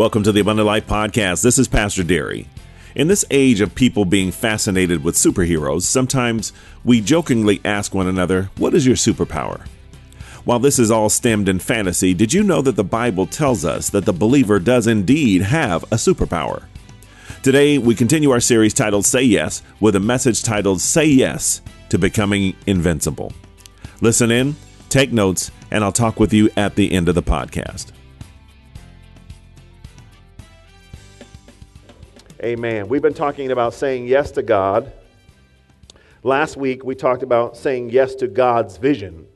Welcome to the Abundant Life Podcast. This is Pastor Derry. In this age of people being fascinated with superheroes, sometimes we jokingly ask one another, What is your superpower? While this is all stemmed in fantasy, did you know that the Bible tells us that the believer does indeed have a superpower? Today, we continue our series titled Say Yes with a message titled Say Yes to Becoming Invincible. Listen in, take notes, and I'll talk with you at the end of the podcast. Amen. We've been talking about saying yes to God. Last week, we talked about saying yes to God's vision.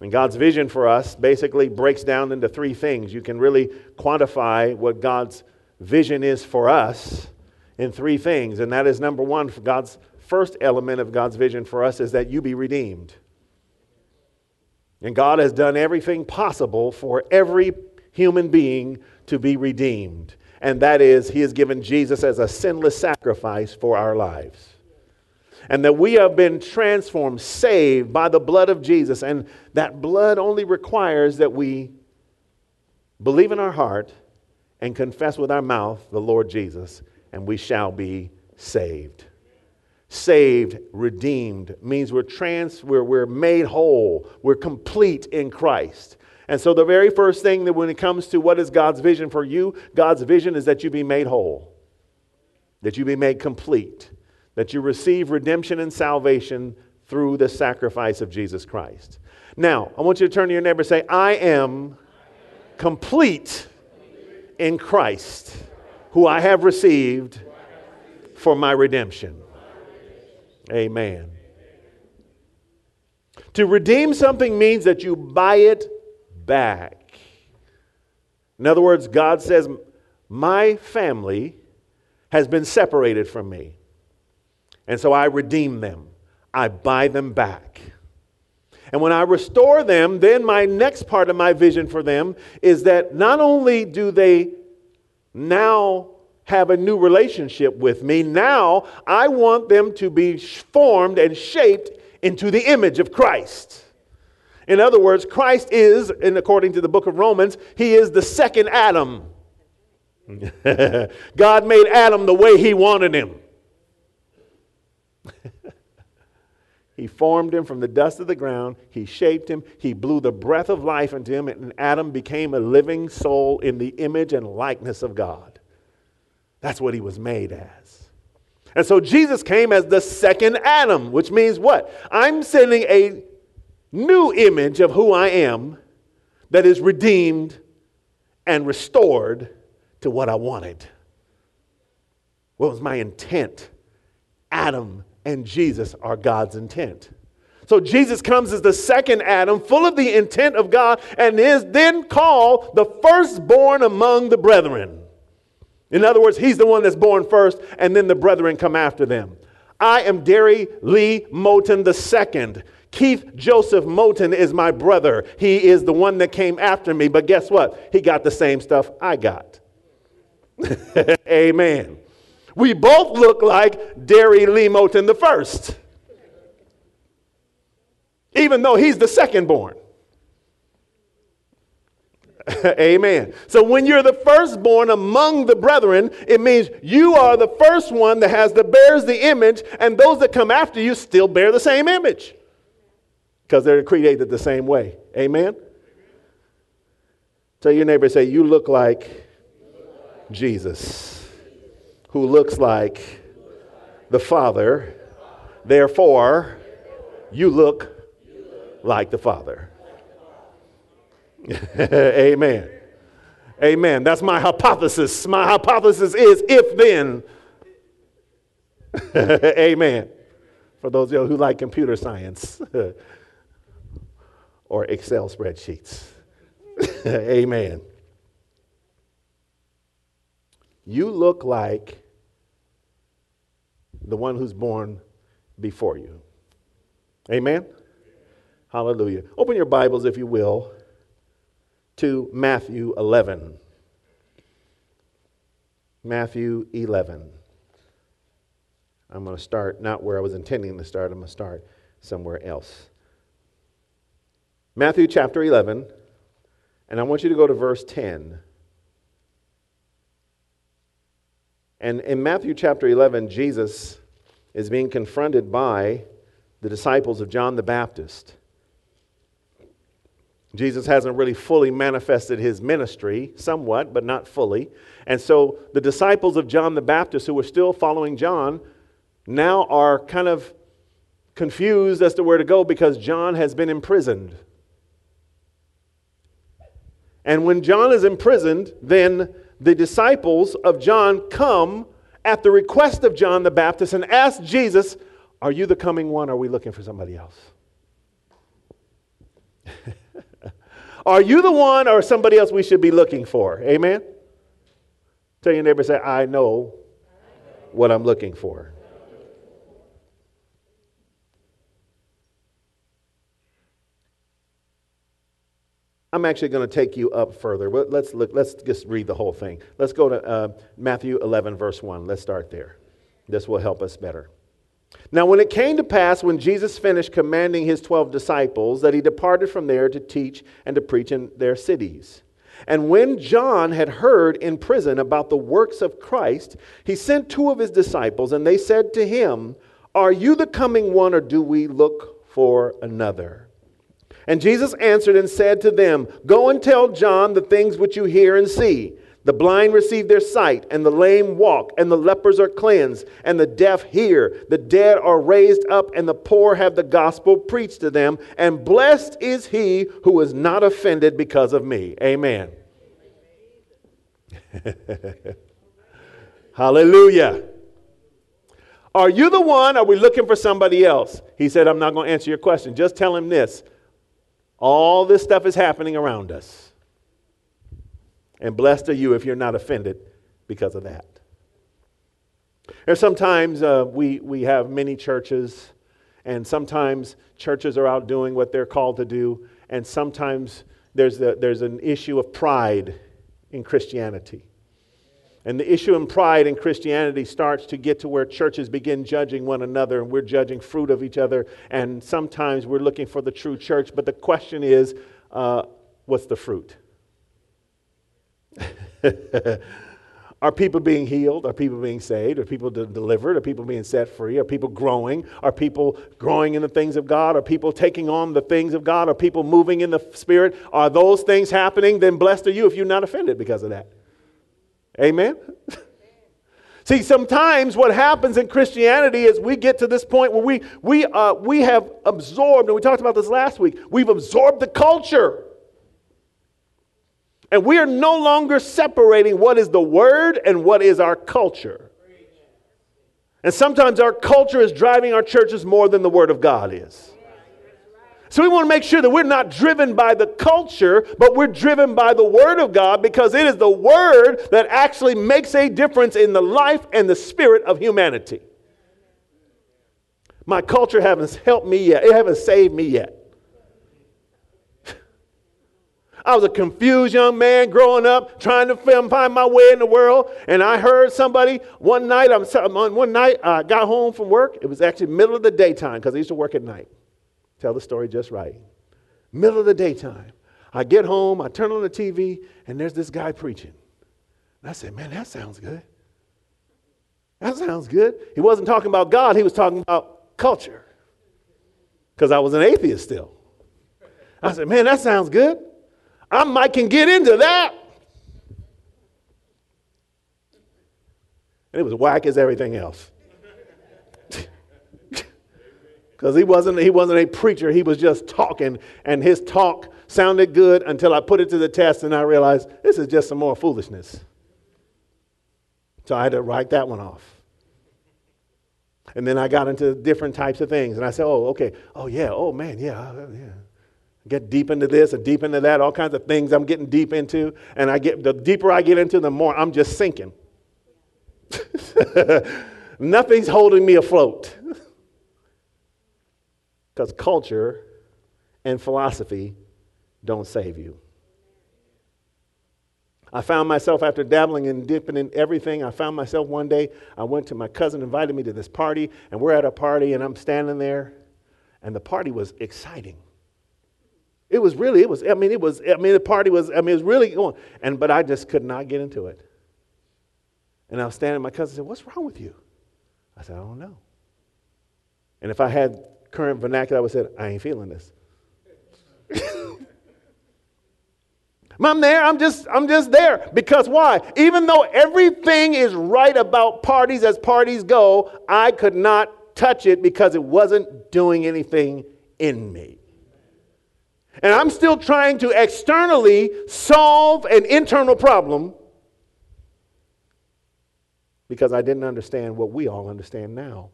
And God's vision for us basically breaks down into three things. You can really quantify what God's vision is for us in three things. And that is number one, God's first element of God's vision for us is that you be redeemed. And God has done everything possible for every human being to be redeemed and that is, He has given Jesus as a sinless sacrifice for our lives. And that we have been transformed, saved by the blood of Jesus. And that blood only requires that we believe in our heart and confess with our mouth the Lord Jesus, and we shall be saved. Saved, redeemed means we're trans, we're, we're made whole, we're complete in Christ. And so, the very first thing that when it comes to what is God's vision for you, God's vision is that you be made whole, that you be made complete, that you receive redemption and salvation through the sacrifice of Jesus Christ. Now, I want you to turn to your neighbor and say, I am complete in Christ, who I have received for my redemption. Amen. To redeem something means that you buy it back. In other words, God says, My family has been separated from me. And so I redeem them, I buy them back. And when I restore them, then my next part of my vision for them is that not only do they now have a new relationship with me, now I want them to be formed and shaped into the image of Christ. In other words, Christ is, and according to the book of Romans, he is the second Adam. God made Adam the way he wanted him. he formed him from the dust of the ground, he shaped him, he blew the breath of life into him, and Adam became a living soul in the image and likeness of God. That's what he was made as. And so Jesus came as the second Adam, which means what? I'm sending a new image of who I am that is redeemed and restored to what I wanted. What was my intent? Adam and Jesus are God's intent. So Jesus comes as the second Adam, full of the intent of God, and is then called the firstborn among the brethren. In other words, he's the one that's born first, and then the brethren come after them. I am Derry Lee Moten II. Keith Joseph Moten is my brother. He is the one that came after me, but guess what? He got the same stuff I got. Amen. We both look like Derry Lee Moten the first, even though he's the second born. Amen. So when you're the firstborn among the brethren, it means you are the first one that has the bears the image, and those that come after you still bear the same image because they're created the same way. Amen? Tell your neighbor, say, You look like Jesus, who looks like the Father. Therefore, you look like the Father. Amen. Amen. That's my hypothesis. My hypothesis is if then. Amen. For those of you who like computer science. or Excel spreadsheets. Amen. You look like the one who's born before you. Amen? Hallelujah. Open your Bibles, if you will, to Matthew 11. Matthew 11. I'm going to start not where I was intending to start, I'm going to start somewhere else. Matthew chapter 11, and I want you to go to verse 10. And in Matthew chapter 11, Jesus is being confronted by the disciples of John the Baptist. Jesus hasn't really fully manifested his ministry, somewhat, but not fully. And so the disciples of John the Baptist, who were still following John, now are kind of confused as to where to go because John has been imprisoned. And when John is imprisoned, then the disciples of John come at the request of John the Baptist and ask Jesus, Are you the coming one? Or are we looking for somebody else? Are you the one or somebody else we should be looking for? Amen? Tell your neighbor, say, I know what I'm looking for. I'm actually going to take you up further. Let's look. Let's just read the whole thing. Let's go to uh, Matthew 11, verse 1. Let's start there. This will help us better. Now, when it came to pass, when Jesus finished commanding his 12 disciples, that he departed from there to teach and to preach in their cities. And when John had heard in prison about the works of Christ, he sent two of his disciples, and they said to him, Are you the coming one, or do we look for another? And Jesus answered and said to them, Go and tell John the things which you hear and see. The blind receive their sight, and the lame walk, and the lepers are cleansed, and the deaf hear. The dead are raised up, and the poor have the gospel preached to them. And blessed is he who is not offended because of me. Amen. Hallelujah. Are you the one? Are we looking for somebody else? He said, I'm not going to answer your question. Just tell him this. All this stuff is happening around us. And blessed are you if you're not offended because of that. There's sometimes uh, we, we have many churches, and sometimes churches are out doing what they're called to do, and sometimes there's, a, there's an issue of pride in Christianity. And the issue in pride in Christianity starts to get to where churches begin judging one another and we're judging fruit of each other. And sometimes we're looking for the true church. But the question is uh, what's the fruit? Are people being healed? Are people being saved? Are people delivered? Are people being set free? Are people growing? Are people growing in the things of God? Are people taking on the things of God? Are people moving in the Spirit? Are those things happening? Then blessed are you if you're not offended because of that. Amen? See, sometimes what happens in Christianity is we get to this point where we, we, uh, we have absorbed, and we talked about this last week, we've absorbed the culture. And we are no longer separating what is the word and what is our culture. And sometimes our culture is driving our churches more than the word of God is. So we want to make sure that we're not driven by the culture, but we're driven by the Word of God because it is the Word that actually makes a difference in the life and the spirit of humanity. My culture hasn't helped me yet, it hasn't saved me yet. I was a confused young man growing up, trying to find my way in the world. And I heard somebody one night. I'm one night I got home from work. It was actually middle of the daytime because I used to work at night. Tell the story just right. Middle of the daytime. I get home. I turn on the TV, and there's this guy preaching. And I said, "Man, that sounds good. That sounds good." He wasn't talking about God. He was talking about culture. Because I was an atheist still. I said, "Man, that sounds good." I might can get into that. And it was whack as everything else. Because he wasn't, he wasn't a preacher, he was just talking, and his talk sounded good until I put it to the test and I realized this is just some more foolishness. So I had to write that one off. And then I got into different types of things, and I said, oh, okay, oh, yeah, oh, man, yeah, uh, yeah get deep into this and deep into that, all kinds of things I'm getting deep into. And I get the deeper I get into, the more I'm just sinking. Nothing's holding me afloat. Because culture and philosophy don't save you. I found myself after dabbling and dipping in everything. I found myself one day, I went to my cousin, invited me to this party, and we're at a party, and I'm standing there, and the party was exciting. It was really, it was, I mean, it was, I mean, the party was, I mean, it was really going. And, but I just could not get into it. And I was standing, my cousin said, What's wrong with you? I said, I don't know. And if I had current vernacular, I would say, I ain't feeling this. I'm there. I'm just, I'm just there. Because why? Even though everything is right about parties as parties go, I could not touch it because it wasn't doing anything in me. And I'm still trying to externally solve an internal problem because I didn't understand what we all understand now.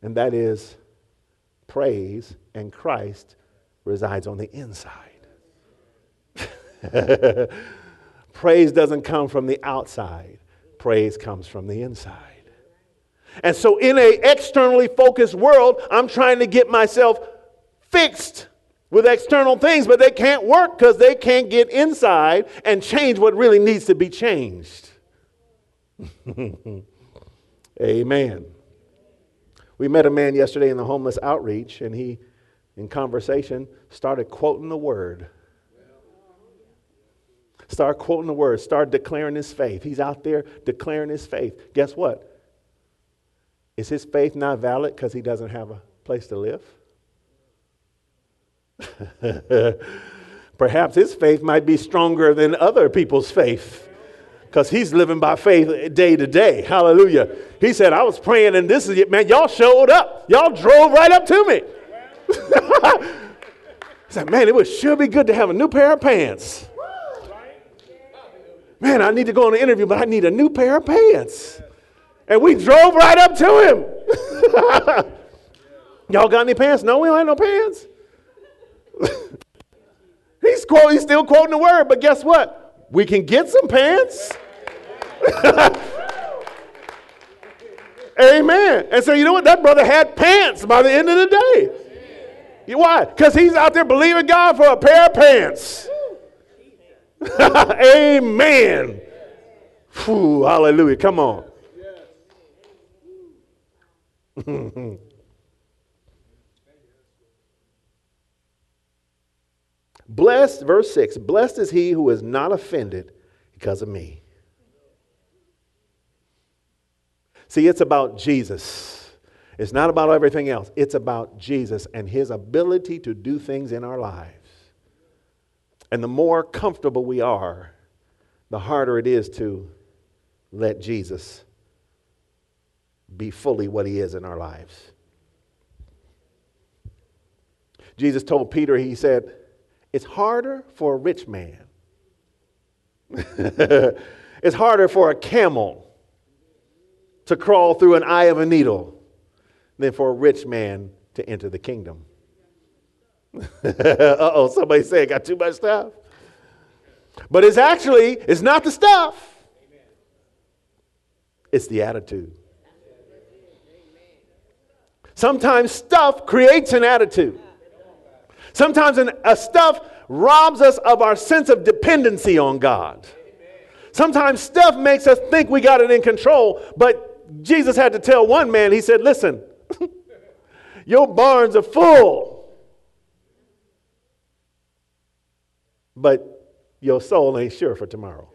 And that is praise and Christ resides on the inside. praise doesn't come from the outside, praise comes from the inside. And so, in a externally focused world, I'm trying to get myself fixed with external things, but they can't work because they can't get inside and change what really needs to be changed. Amen. We met a man yesterday in the homeless outreach, and he, in conversation, started quoting the word. Start quoting the word. Start declaring his faith. He's out there declaring his faith. Guess what? Is his faith not valid because he doesn't have a place to live? Perhaps his faith might be stronger than other people's faith because he's living by faith day to day. Hallelujah. He said, I was praying and this is it, man. Y'all showed up. Y'all drove right up to me. he said, man, it would sure be good to have a new pair of pants. Man, I need to go on an interview, but I need a new pair of pants. And we drove right up to him. Y'all got any pants? No, we don't have no pants. he's, quote, he's still quoting the word, but guess what? We can get some pants. Amen. And so you know what? That brother had pants by the end of the day. Why? Because he's out there believing God for a pair of pants. Amen. Whew, hallelujah. Come on. Blessed, verse 6 Blessed is he who is not offended because of me. See, it's about Jesus. It's not about everything else. It's about Jesus and his ability to do things in our lives. And the more comfortable we are, the harder it is to let Jesus be fully what he is in our lives. Jesus told Peter, he said, It's harder for a rich man. it's harder for a camel to crawl through an eye of a needle than for a rich man to enter the kingdom. uh oh, somebody say I got too much stuff. But it's actually, it's not the stuff, it's the attitude. Sometimes stuff creates an attitude. Sometimes an, a stuff robs us of our sense of dependency on God. Sometimes stuff makes us think we got it in control, but Jesus had to tell one man, he said, Listen, your barns are full. but your soul ain't sure for tomorrow.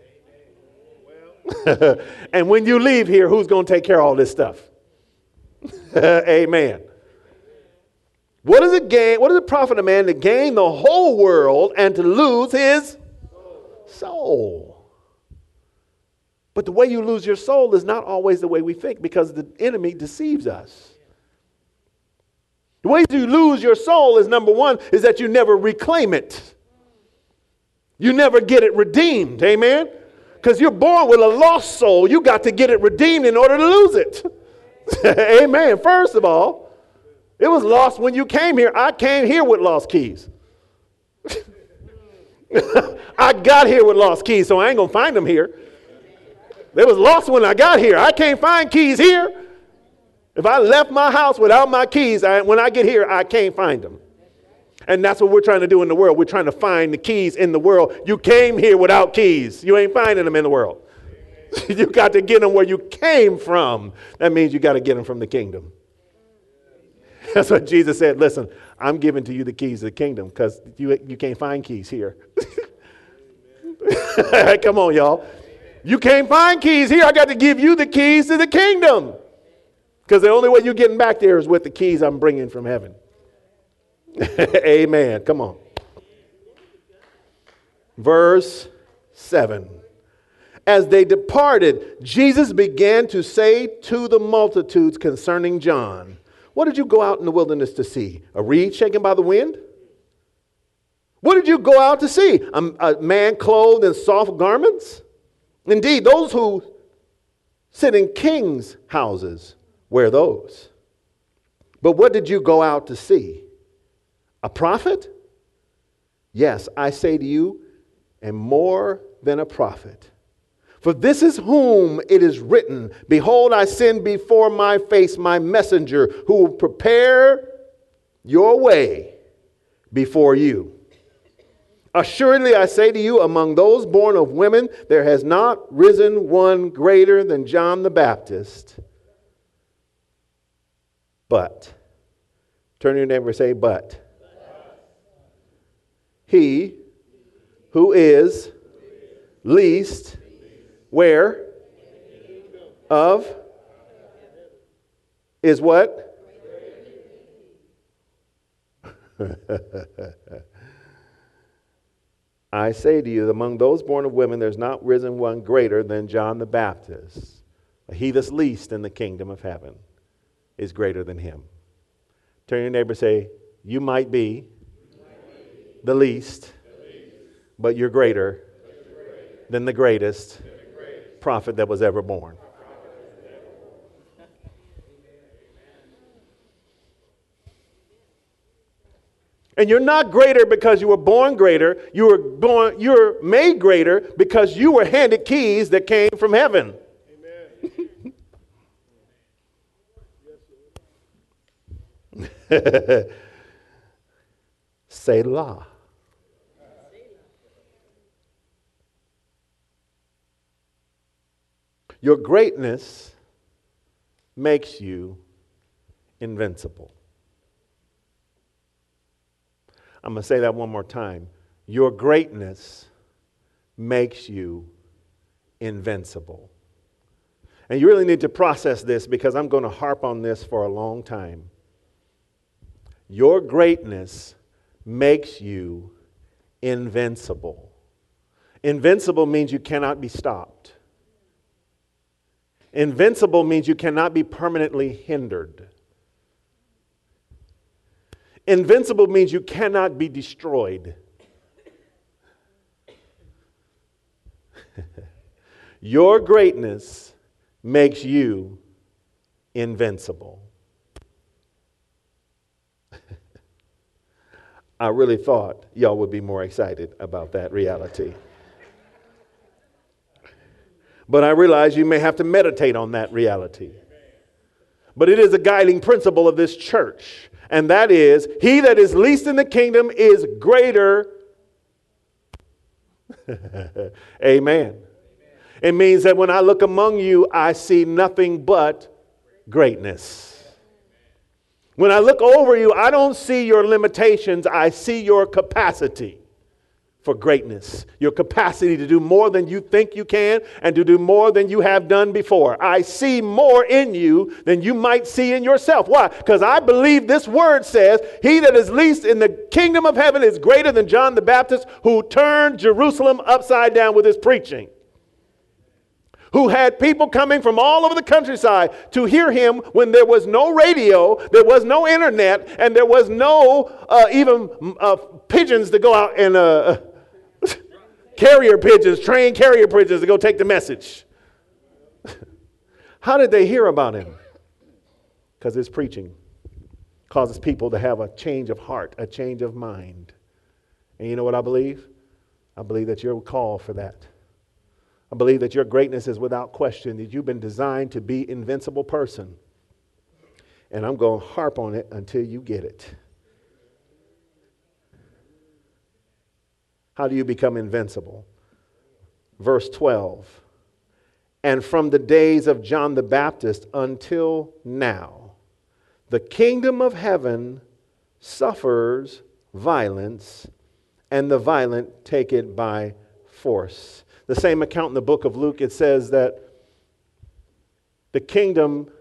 and when you leave here, who's going to take care of all this stuff? Amen. What does it gain? What does it profit a man to gain the whole world and to lose his soul? But the way you lose your soul is not always the way we think because the enemy deceives us. The way you lose your soul is number one, is that you never reclaim it. You never get it redeemed. Amen? Because you're born with a lost soul. You got to get it redeemed in order to lose it. Amen. First of all, it was lost when you came here. I came here with lost keys. I got here with lost keys, so I ain't going to find them here. They was lost when I got here. I can't find keys here. If I left my house without my keys, I, when I get here, I can't find them. And that's what we're trying to do in the world. We're trying to find the keys in the world. You came here without keys. You ain't finding them in the world. you got to get them where you came from. That means you got to get them from the kingdom. That's what Jesus said. Listen, I'm giving to you the keys of the kingdom because you, you can't find keys here. Come on, y'all. You can't find keys here. I got to give you the keys to the kingdom. Because the only way you're getting back there is with the keys I'm bringing from heaven. Amen. Come on. Verse 7. As they departed, Jesus began to say to the multitudes concerning John, What did you go out in the wilderness to see? A reed shaken by the wind? What did you go out to see? A, a man clothed in soft garments? Indeed, those who sit in kings' houses wear those. But what did you go out to see? A prophet? Yes, I say to you, and more than a prophet. For this is whom it is written Behold, I send before my face my messenger who will prepare your way before you. Assuredly, I say to you, among those born of women, there has not risen one greater than John the Baptist. But, turn your neighbor and say, but. He who is least, where? Of? Is what? I say to you, among those born of women, there's not risen one greater than John the Baptist. He that's least in the kingdom of heaven is greater than him. Turn your neighbor say, You might be the least, but you're greater than the greatest prophet that was ever born. And you're not greater because you were born greater. You were born, you're made greater because you were handed keys that came from heaven. Selah. Your greatness makes you invincible. I'm going to say that one more time. Your greatness makes you invincible. And you really need to process this because I'm going to harp on this for a long time. Your greatness makes you invincible. Invincible means you cannot be stopped. Invincible means you cannot be permanently hindered. Invincible means you cannot be destroyed. Your greatness makes you invincible. I really thought y'all would be more excited about that reality. But I realize you may have to meditate on that reality. But it is a guiding principle of this church, and that is he that is least in the kingdom is greater. Amen. It means that when I look among you, I see nothing but greatness. When I look over you, I don't see your limitations, I see your capacity for greatness, your capacity to do more than you think you can and to do more than you have done before. I see more in you than you might see in yourself. Why? Because I believe this word says, He that is least in the kingdom of heaven is greater than John the Baptist, who turned Jerusalem upside down with his preaching who had people coming from all over the countryside to hear him when there was no radio, there was no internet, and there was no uh, even uh, pigeons to go out and uh, carrier pigeons, trained carrier pigeons to go take the message. How did they hear about him? Because his preaching causes people to have a change of heart, a change of mind. And you know what I believe? I believe that you're called for that. I believe that your greatness is without question, that you've been designed to be invincible person. And I'm going to harp on it until you get it. How do you become invincible? Verse 12. And from the days of John the Baptist until now, the kingdom of heaven suffers violence, and the violent take it by force. the same account in the book of Luke, it says that the kingdom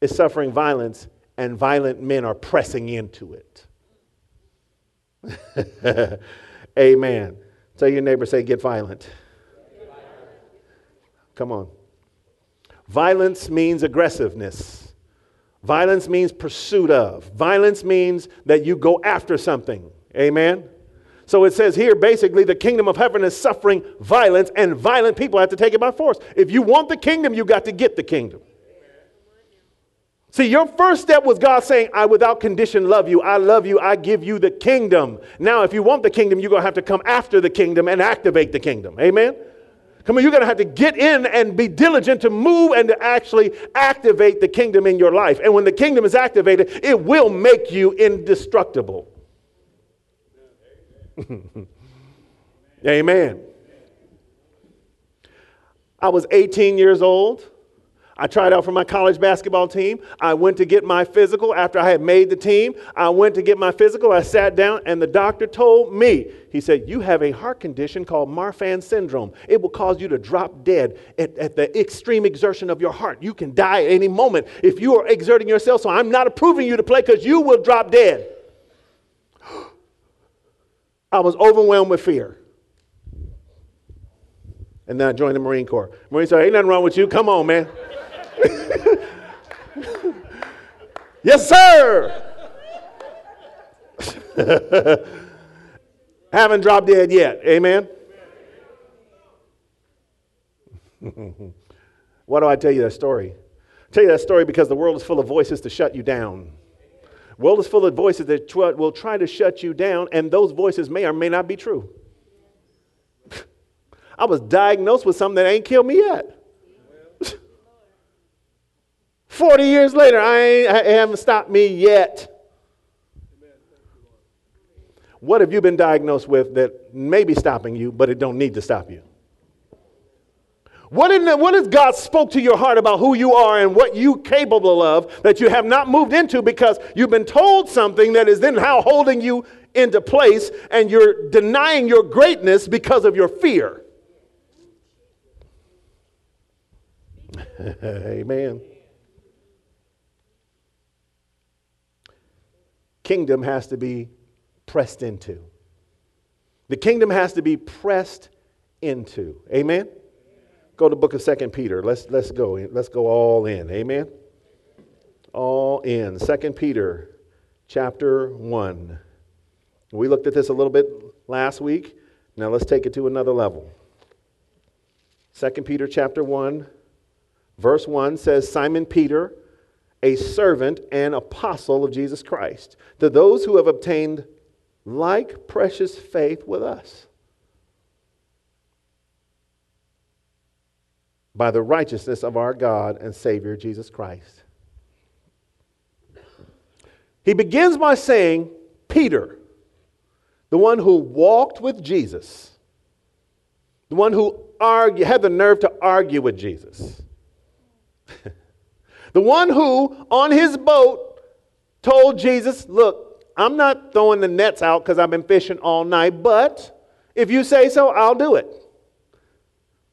is suffering violence and violent men are pressing into it. Amen. Tell your neighbor, say, get violent. Come on. Violence means aggressiveness. Violence means pursuit of. Violence means that you go after something. Amen. So it says here basically the kingdom of heaven is suffering violence, and violent people have to take it by force. If you want the kingdom, you got to get the kingdom. See, your first step was God saying, I without condition love you. I love you. I give you the kingdom. Now, if you want the kingdom, you're going to have to come after the kingdom and activate the kingdom. Amen? Come on, you're going to have to get in and be diligent to move and to actually activate the kingdom in your life. And when the kingdom is activated, it will make you indestructible. Amen. I was 18 years old. I tried out for my college basketball team. I went to get my physical after I had made the team. I went to get my physical. I sat down, and the doctor told me, he said, You have a heart condition called Marfan syndrome. It will cause you to drop dead at, at the extreme exertion of your heart. You can die at any moment if you are exerting yourself. So I'm not approving you to play because you will drop dead. I was overwhelmed with fear. And then I joined the Marine Corps. Marine said, Ain't nothing wrong with you. Come on, man. yes, sir. Haven't dropped dead yet. Amen. Why do I tell you that story? I tell you that story because the world is full of voices to shut you down. World is full of voices that will try to shut you down, and those voices may or may not be true. I was diagnosed with something that ain't killed me yet. 40 years later, I, ain't, I haven't stopped me yet. What have you been diagnosed with that may be stopping you, but it don't need to stop you? What, the, what has God spoke to your heart about who you are and what you capable of that you have not moved into because you've been told something that is then now holding you into place and you're denying your greatness because of your fear? Amen. kingdom has to be pressed into. The kingdom has to be pressed into. Amen? Go to the book of Second Peter. Let's, let's go. Let's go all in. Amen? All in. Second Peter chapter 1. We looked at this a little bit last week. Now let's take it to another level. Second Peter chapter 1, verse 1 says, Simon Peter, a servant and apostle of Jesus Christ, to those who have obtained like precious faith with us by the righteousness of our God and Savior Jesus Christ. He begins by saying, Peter, the one who walked with Jesus, the one who argue, had the nerve to argue with Jesus. The one who, on his boat, told Jesus, Look, I'm not throwing the nets out because I've been fishing all night, but if you say so, I'll do it.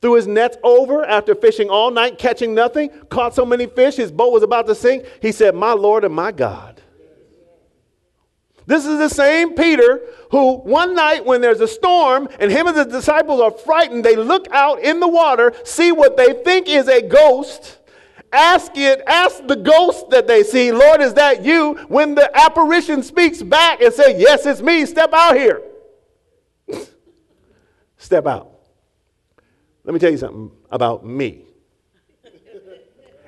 Threw his nets over after fishing all night, catching nothing, caught so many fish, his boat was about to sink. He said, My Lord and my God. This is the same Peter who, one night when there's a storm and him and the disciples are frightened, they look out in the water, see what they think is a ghost ask it, ask the ghost that they see, Lord, is that you? When the apparition speaks back and say, Yes, it's me, step out here. step out. Let me tell you something about me.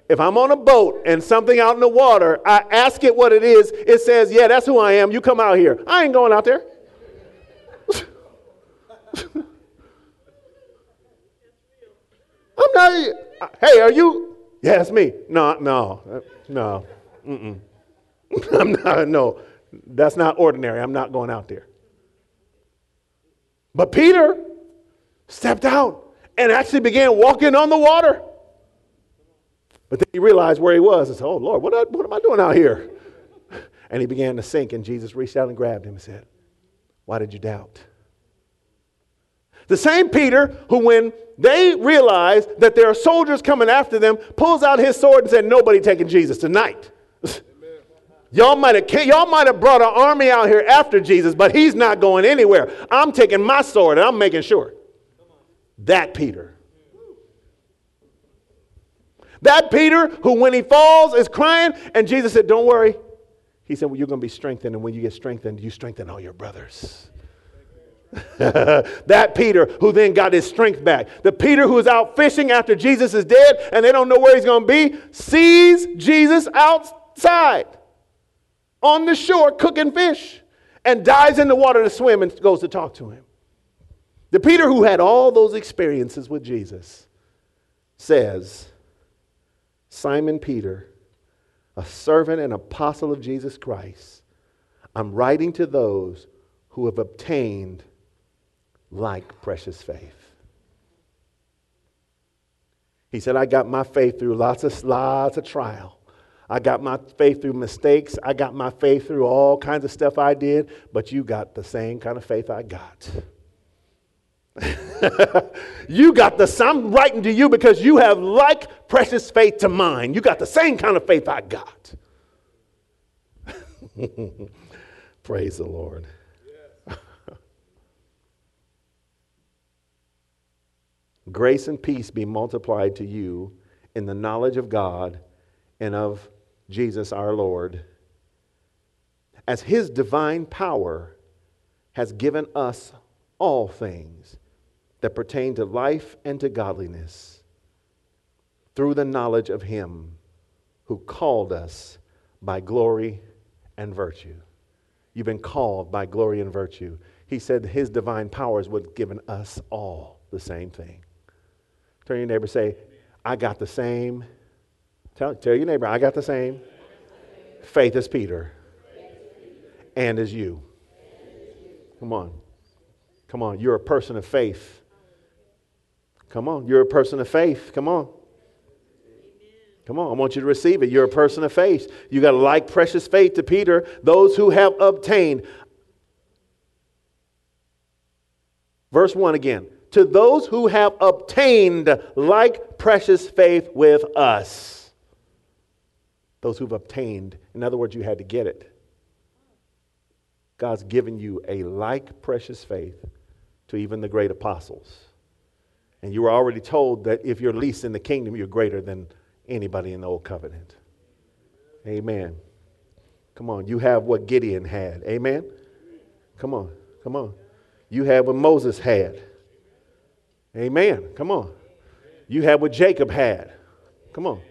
If I'm on a boat and something out in the water, I ask it what it is. It says, Yeah, that's who I am. You come out here. I ain't going out there. I'm not. Hey, are you yeah, it's me. No, no, no. I'm not, no, that's not ordinary. I'm not going out there. But Peter stepped out and actually began walking on the water. But then he realized where he was and said, Oh, Lord, what, what am I doing out here? And he began to sink, and Jesus reached out and grabbed him and said, Why did you doubt? The same Peter who, when they realize that there are soldiers coming after them, pulls out his sword and said, Nobody taking Jesus tonight. y'all might have y'all might have brought an army out here after Jesus, but he's not going anywhere. I'm taking my sword and I'm making sure. That Peter. That Peter who, when he falls, is crying, and Jesus said, Don't worry. He said, Well, you're going to be strengthened, and when you get strengthened, you strengthen all your brothers. that Peter who then got his strength back. The Peter who is out fishing after Jesus is dead and they don't know where he's going to be sees Jesus outside on the shore cooking fish and dives in the water to swim and goes to talk to him. The Peter who had all those experiences with Jesus says, Simon Peter, a servant and apostle of Jesus Christ, I'm writing to those who have obtained like precious faith. He said, I got my faith through lots of lots of trial. I got my faith through mistakes. I got my faith through all kinds of stuff I did, but you got the same kind of faith I got. you got the I'm writing to you because you have like precious faith to mine. You got the same kind of faith I got. Praise the Lord. Grace and peace be multiplied to you in the knowledge of God and of Jesus our Lord, as his divine power has given us all things that pertain to life and to godliness through the knowledge of him who called us by glory and virtue. You've been called by glory and virtue. He said his divine powers would have given us all the same thing. Turn your neighbor say, I got the same. Tell, tell your neighbor, I got the same faith as Peter and as you. Come on. Come on. You're a person of faith. Come on. You're a person of faith. Come on. Come on, I want you to receive it. You're a person of faith. You got to like precious faith to Peter, those who have obtained. Verse 1 again to those who have obtained like precious faith with us. Those who've obtained. In other words, you had to get it. God's given you a like precious faith to even the great apostles. And you were already told that if you're least in the kingdom, you're greater than anybody in the old covenant. Amen. Come on, you have what Gideon had. Amen. Come on, come on. You have what Moses had. Amen. Come on. You had what Jacob had. Come on.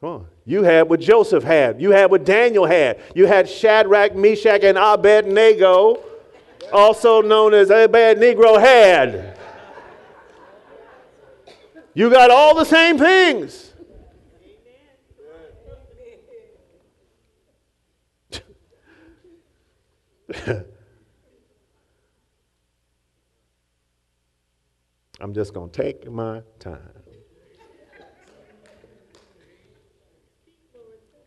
Come on. You had what Joseph had. You had what Daniel had. You had Shadrach, Meshach, and Abednego, also known as Abednego had. You got all the same things. I'm just going to take my time.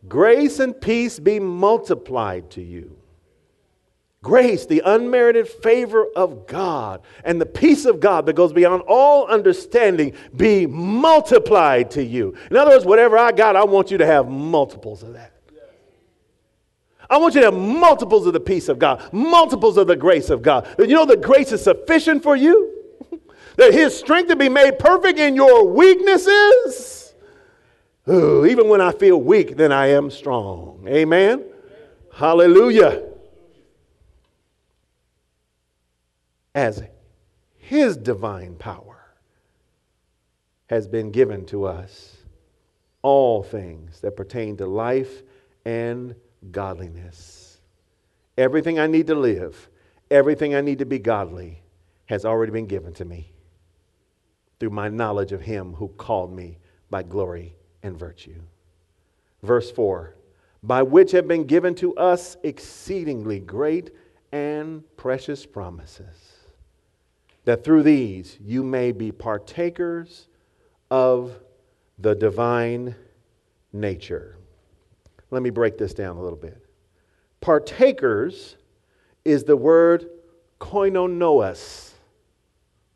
Grace and peace be multiplied to you. Grace, the unmerited favor of God, and the peace of God that goes beyond all understanding be multiplied to you. In other words, whatever I got, I want you to have multiples of that. I want you to have multiples of the peace of God, multiples of the grace of God. You know, the grace is sufficient for you that his strength to be made perfect in your weaknesses. Ooh, even when I feel weak, then I am strong. Amen. Hallelujah. As his divine power has been given to us all things that pertain to life and godliness. Everything I need to live, everything I need to be godly has already been given to me through my knowledge of him who called me by glory and virtue. Verse 4 By which have been given to us exceedingly great and precious promises, that through these you may be partakers of the divine nature. Let me break this down a little bit. Partakers is the word koinonos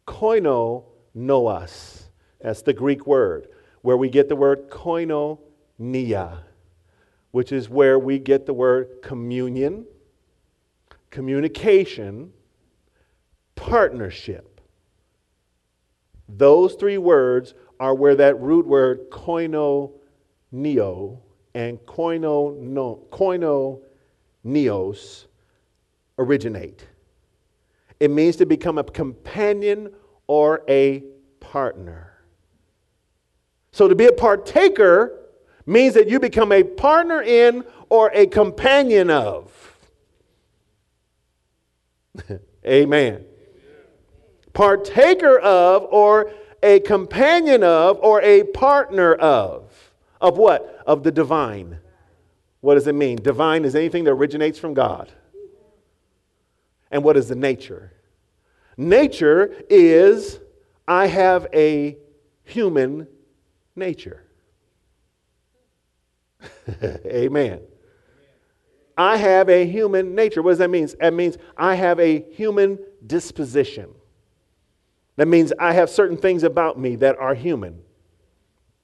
koino noas. That's the Greek word, where we get the word koinonia, which is where we get the word communion, communication, partnership. Those three words are where that root word koinoneo and koino, no, koino neos originate. It means to become a companion or a partner. So to be a partaker means that you become a partner in or a companion of. Amen. Partaker of or a companion of or a partner of. Of what? Of the divine. What does it mean? Divine is anything that originates from God. And what is the nature? Nature is I have a human nature. Amen. I have a human nature. What does that mean? That means I have a human disposition. That means I have certain things about me that are human.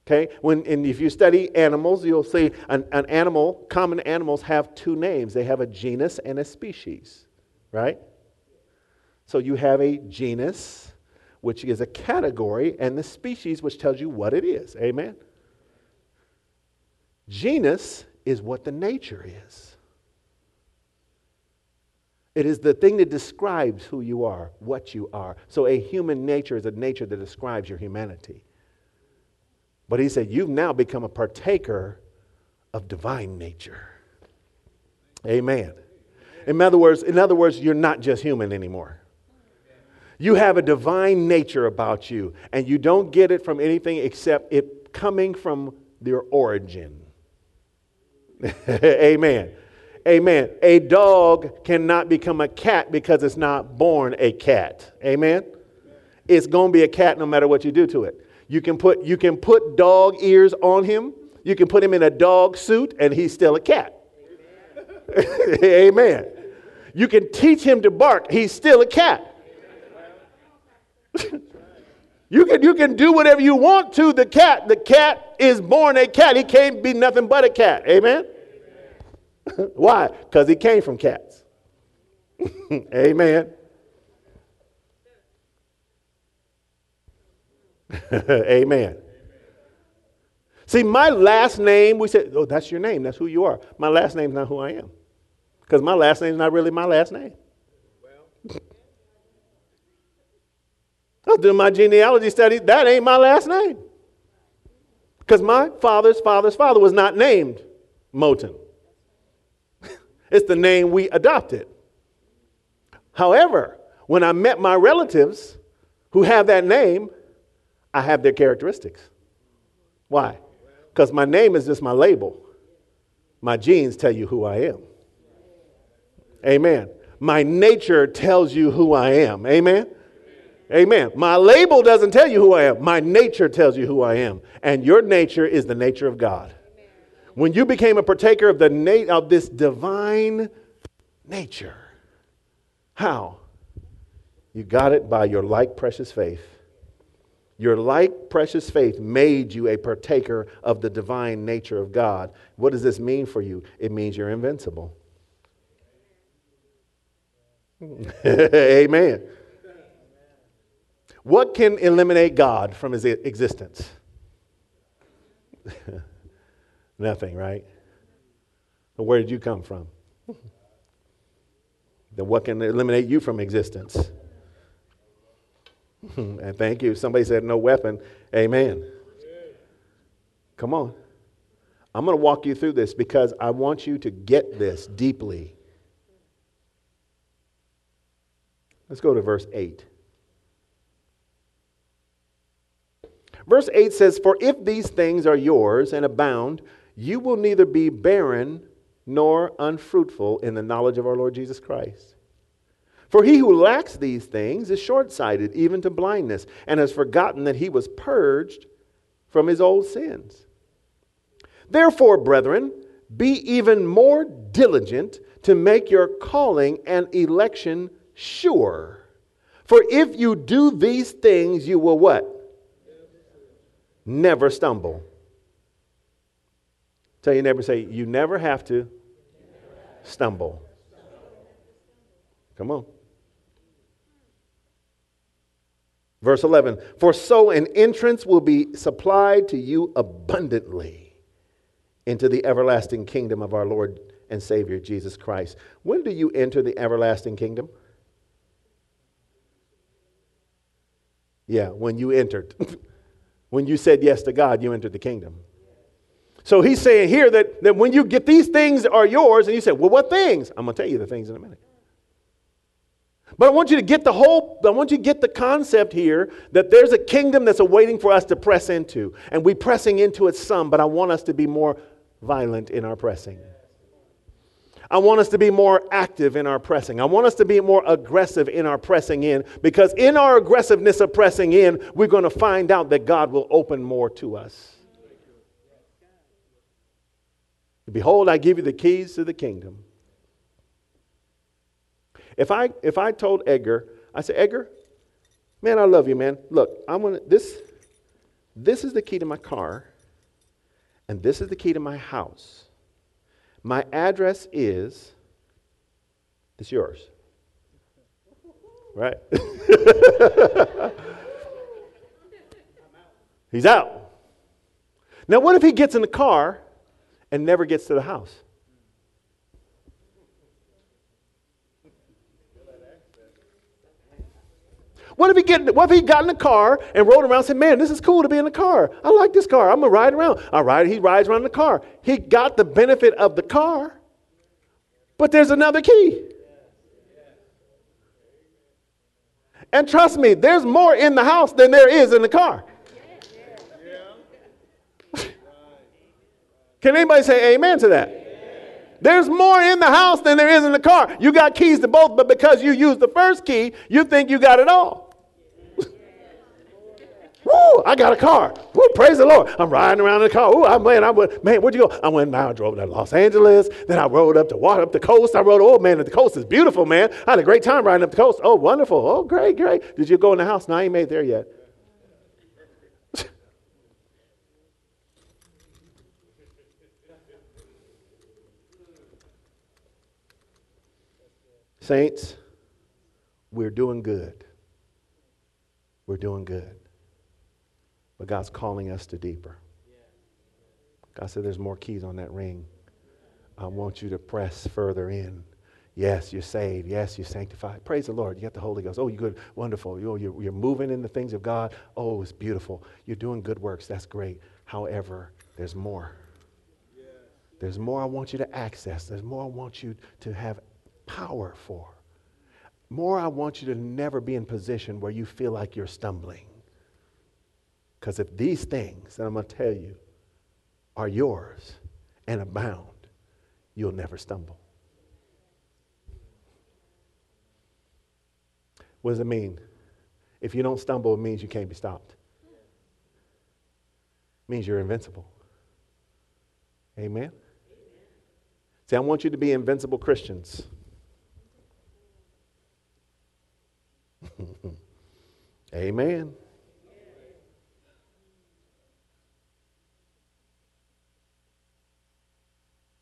Okay? When, and if you study animals, you'll see an, an animal, common animals have two names. They have a genus and a species, right? So you have a genus, which is a category, and the species, which tells you what it is. Amen? Genus is what the nature is. It is the thing that describes who you are, what you are. So a human nature is a nature that describes your humanity. But he said, You've now become a partaker of divine nature. Amen. In other words, in other words, you're not just human anymore. You have a divine nature about you, and you don't get it from anything except it coming from your origin. Amen. Amen. A dog cannot become a cat because it's not born a cat. Amen. It's going to be a cat no matter what you do to it. You can put you can put dog ears on him. You can put him in a dog suit and he's still a cat. Amen. Amen. You can teach him to bark. He's still a cat. you can you can do whatever you want to the cat. The cat is born a cat. He can't be nothing but a cat. Amen. Why? Because he came from cats. Amen. Amen. See, my last name, we said, oh, that's your name. That's who you are. My last name's not who I am. Because my last name's not really my last name. Well. I was doing my genealogy study. That ain't my last name. Because my father's father's father was not named Moten. it's the name we adopted. However, when I met my relatives who have that name, I have their characteristics. Why? Because my name is just my label. My genes tell you who I am. Amen. My nature tells you who I am. Amen. Amen. My label doesn't tell you who I am. My nature tells you who I am. And your nature is the nature of God. When you became a partaker of, the na- of this divine nature, how? You got it by your like precious faith your like precious faith made you a partaker of the divine nature of God. What does this mean for you? It means you're invincible. Amen. What can eliminate God from his existence? Nothing, right? But where did you come from? then what can eliminate you from existence? and thank you. Somebody said no weapon. Amen. Come on. I'm going to walk you through this because I want you to get this deeply. Let's go to verse 8. Verse 8 says, For if these things are yours and abound, you will neither be barren nor unfruitful in the knowledge of our Lord Jesus Christ. For he who lacks these things is short sighted, even to blindness, and has forgotten that he was purged from his old sins. Therefore, brethren, be even more diligent to make your calling and election sure. For if you do these things, you will what? Never stumble. Tell your neighbor, say, you never have to stumble. Come on. Verse 11 For so an entrance will be supplied to you abundantly into the everlasting kingdom of our Lord and Savior Jesus Christ. When do you enter the everlasting kingdom? Yeah, when you entered. when you said yes to God, you entered the kingdom. So he's saying here that, that when you get these things are yours, and you say, Well, what things? I'm going to tell you the things in a minute. But I want you to get the whole, I want you to get the concept here that there's a kingdom that's awaiting for us to press into. And we're pressing into it some, but I want us to be more violent in our pressing. I want us to be more active in our pressing. I want us to be more aggressive in our pressing in because in our aggressiveness of pressing in, we're going to find out that God will open more to us. Behold, I give you the keys to the kingdom. If I if I told Edgar, I said, Edgar, man, I love you, man. Look, I'm gonna this this is the key to my car, and this is the key to my house. My address is it's yours. Right? He's out. Now, what if he gets in the car and never gets to the house? What if he get what if he got in the car and rode around and said, Man, this is cool to be in the car. I like this car. I'm gonna ride around. I ride, he rides around in the car. He got the benefit of the car, but there's another key. And trust me, there's more in the house than there is in the car. Can anybody say amen to that? There's more in the house than there is in the car. You got keys to both, but because you used the first key, you think you got it all. Woo, I got a car. Woo, praise the Lord. I'm riding around in the car. Woo, I'm man, I went, man, where'd you go? I went, now I drove to Los Angeles. Then I rode up to water up the coast. I rode, oh man, the coast is beautiful, man. I had a great time riding up the coast. Oh, wonderful. Oh, great, great. Did you go in the house? No, I ain't made there yet. Saints, we're doing good. We're doing good. But God's calling us to deeper. God said, There's more keys on that ring. I want you to press further in. Yes, you're saved. Yes, you're sanctified. Praise the Lord. You got the Holy Ghost. Oh, you're good. Wonderful. You're, you're, you're moving in the things of God. Oh, it's beautiful. You're doing good works. That's great. However, there's more. There's more I want you to access. There's more I want you to have power for. More I want you to never be in position where you feel like you're stumbling. Because if these things that I'm going to tell you are yours and abound, you'll never stumble. What does it mean? If you don't stumble, it means you can't be stopped. It means you're invincible. Amen? See, I want you to be invincible Christians. Amen.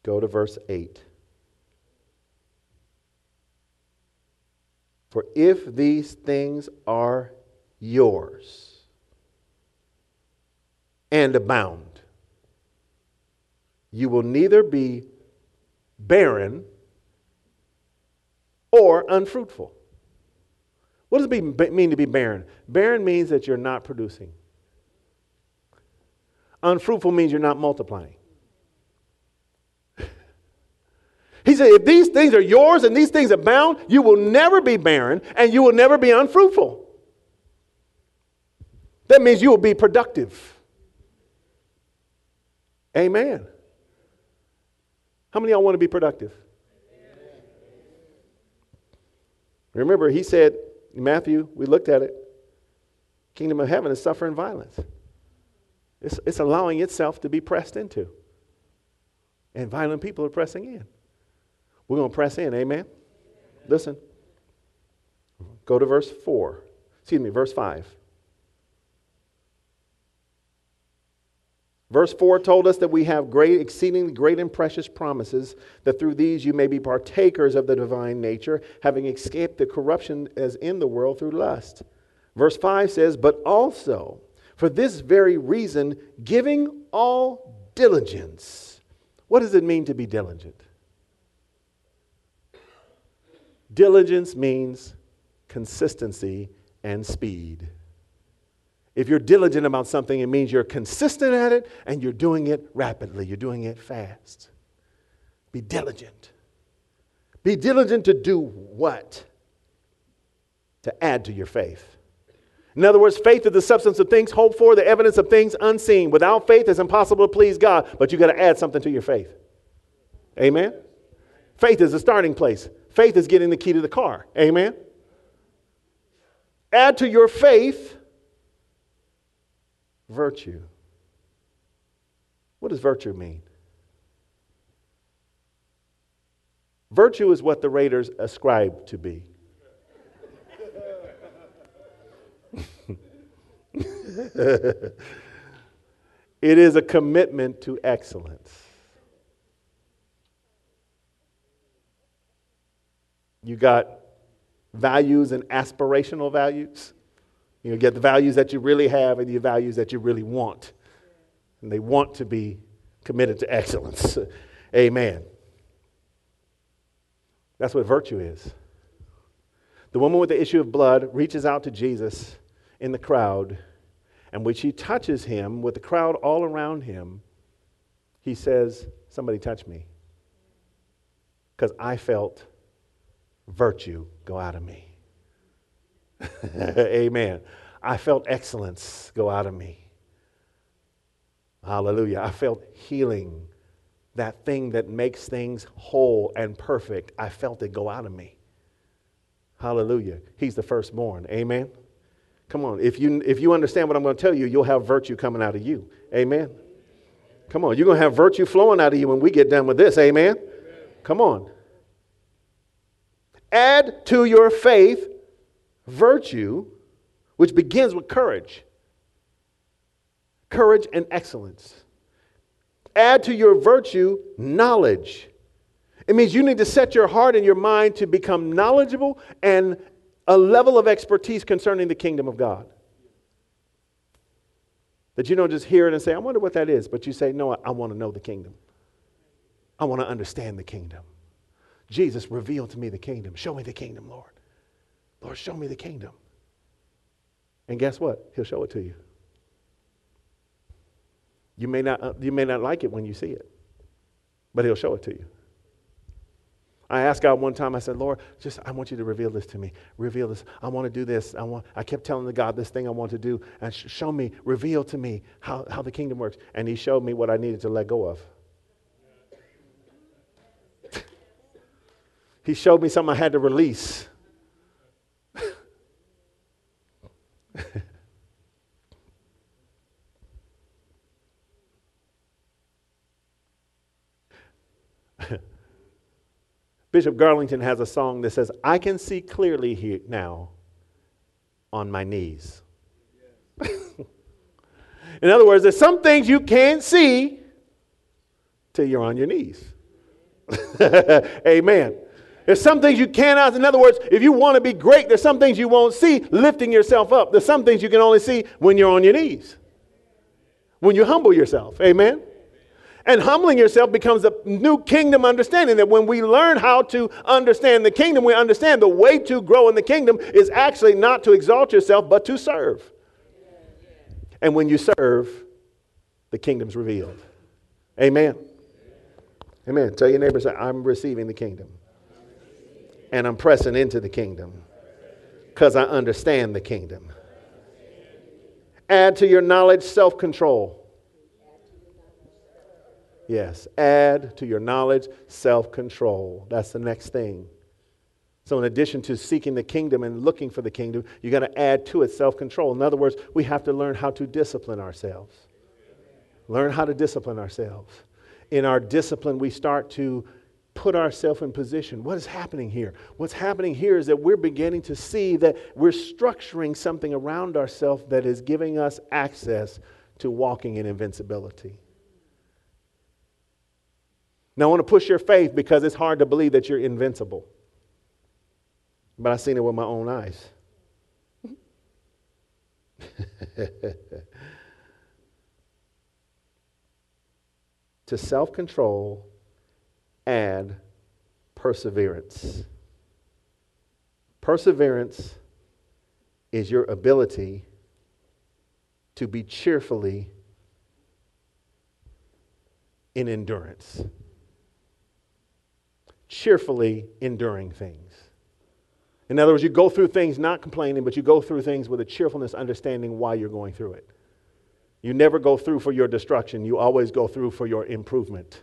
Go to verse 8. For if these things are yours and abound, you will neither be barren or unfruitful. What does it mean to be barren? Barren means that you're not producing. Unfruitful means you're not multiplying. He said, if these things are yours and these things abound, you will never be barren and you will never be unfruitful. That means you will be productive. Amen. How many of y'all want to be productive? Remember, he said, Matthew, we looked at it. Kingdom of heaven is suffering violence. It's, it's allowing itself to be pressed into. And violent people are pressing in. We're going to press in, amen? Listen. Go to verse 4. Excuse me, verse 5. Verse 4 told us that we have great, exceedingly great and precious promises, that through these you may be partakers of the divine nature, having escaped the corruption as in the world through lust. Verse 5 says, But also, for this very reason, giving all diligence. What does it mean to be diligent? Diligence means consistency and speed. If you're diligent about something, it means you're consistent at it and you're doing it rapidly, you're doing it fast. Be diligent. Be diligent to do what? To add to your faith. In other words, faith is the substance of things hoped for, the evidence of things unseen. Without faith, it's impossible to please God, but you got to add something to your faith. Amen? Faith is the starting place. Faith is getting the key to the car. Amen? Add to your faith virtue. What does virtue mean? Virtue is what the Raiders ascribe to be. it is a commitment to excellence. You got values and aspirational values. You get the values that you really have and the values that you really want. And they want to be committed to excellence. Amen. That's what virtue is. The woman with the issue of blood reaches out to Jesus in the crowd, and when she touches him with the crowd all around him, he says, Somebody touch me. Because I felt virtue go out of me. Amen. I felt excellence go out of me. Hallelujah. I felt healing, that thing that makes things whole and perfect. I felt it go out of me. Hallelujah. He's the firstborn. Amen. Come on. If you, if you understand what I'm going to tell you, you'll have virtue coming out of you. Amen. Come on. You're going to have virtue flowing out of you when we get done with this. Amen. Amen. Come on. Add to your faith virtue, which begins with courage. Courage and excellence. Add to your virtue knowledge. It means you need to set your heart and your mind to become knowledgeable and a level of expertise concerning the kingdom of God. That you don't just hear it and say, I wonder what that is, but you say, No, I, I want to know the kingdom. I want to understand the kingdom. Jesus, reveal to me the kingdom. Show me the kingdom, Lord. Lord, show me the kingdom. And guess what? He'll show it to you. You may not, uh, you may not like it when you see it, but he'll show it to you. I asked God one time, I said, Lord, just I want you to reveal this to me. Reveal this. I want to do this. I want I kept telling the God this thing I want to do. And sh- show me, reveal to me how, how the kingdom works. And he showed me what I needed to let go of. He showed me something I had to release. Bishop Garlington has a song that says, I can see clearly here now on my knees. In other words, there's some things you can't see till you're on your knees. Amen. There's some things you cannot, in other words, if you want to be great, there's some things you won't see lifting yourself up. There's some things you can only see when you're on your knees, when you humble yourself. Amen. And humbling yourself becomes a new kingdom understanding that when we learn how to understand the kingdom, we understand the way to grow in the kingdom is actually not to exalt yourself, but to serve. And when you serve, the kingdom's revealed. Amen. Amen. Tell your neighbor, say, I'm receiving the kingdom and I'm pressing into the kingdom because I understand the kingdom. Add to your knowledge self control. Yes, add to your knowledge self control. That's the next thing. So, in addition to seeking the kingdom and looking for the kingdom, you got to add to it self control. In other words, we have to learn how to discipline ourselves. Learn how to discipline ourselves. In our discipline, we start to put ourselves in position. What is happening here? What's happening here is that we're beginning to see that we're structuring something around ourselves that is giving us access to walking in invincibility. Now, I want to push your faith because it's hard to believe that you're invincible. But I've seen it with my own eyes. to self control, add perseverance. Perseverance is your ability to be cheerfully in endurance, cheerfully enduring things. In other words, you go through things not complaining, but you go through things with a cheerfulness, understanding why you're going through it. You never go through for your destruction, you always go through for your improvement.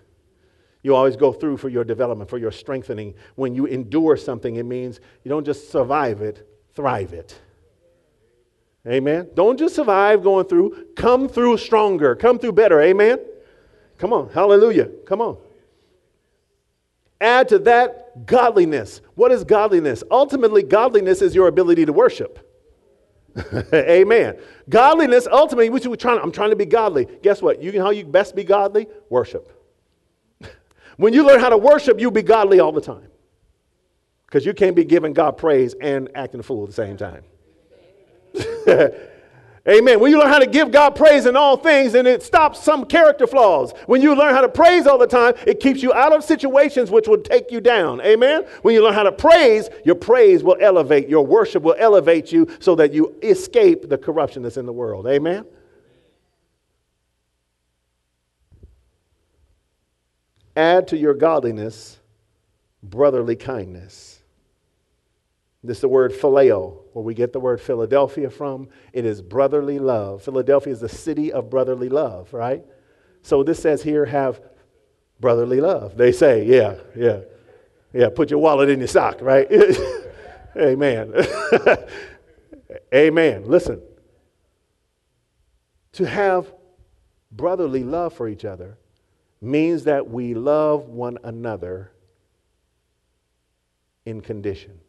You always go through for your development, for your strengthening. When you endure something, it means you don't just survive it, thrive it. Amen. Don't just survive going through, come through stronger, come through better. Amen. Come on. Hallelujah. Come on. Add to that godliness. What is godliness? Ultimately, godliness is your ability to worship. Amen. Godliness, ultimately, which we trying, I'm trying to be godly. Guess what? You know how you best be godly? Worship. When you learn how to worship, you'll be godly all the time. Because you can't be giving God praise and acting a fool at the same time. Amen. When you learn how to give God praise in all things, and it stops some character flaws. When you learn how to praise all the time, it keeps you out of situations which would take you down. Amen. When you learn how to praise, your praise will elevate, your worship will elevate you so that you escape the corruption that's in the world. Amen. Add to your godliness brotherly kindness. This is the word phileo, where we get the word Philadelphia from. It is brotherly love. Philadelphia is the city of brotherly love, right? So this says here, have brotherly love. They say, yeah, yeah, yeah, put your wallet in your sock, right? Amen. Amen. Listen, to have brotherly love for each other means that we love one another in condition.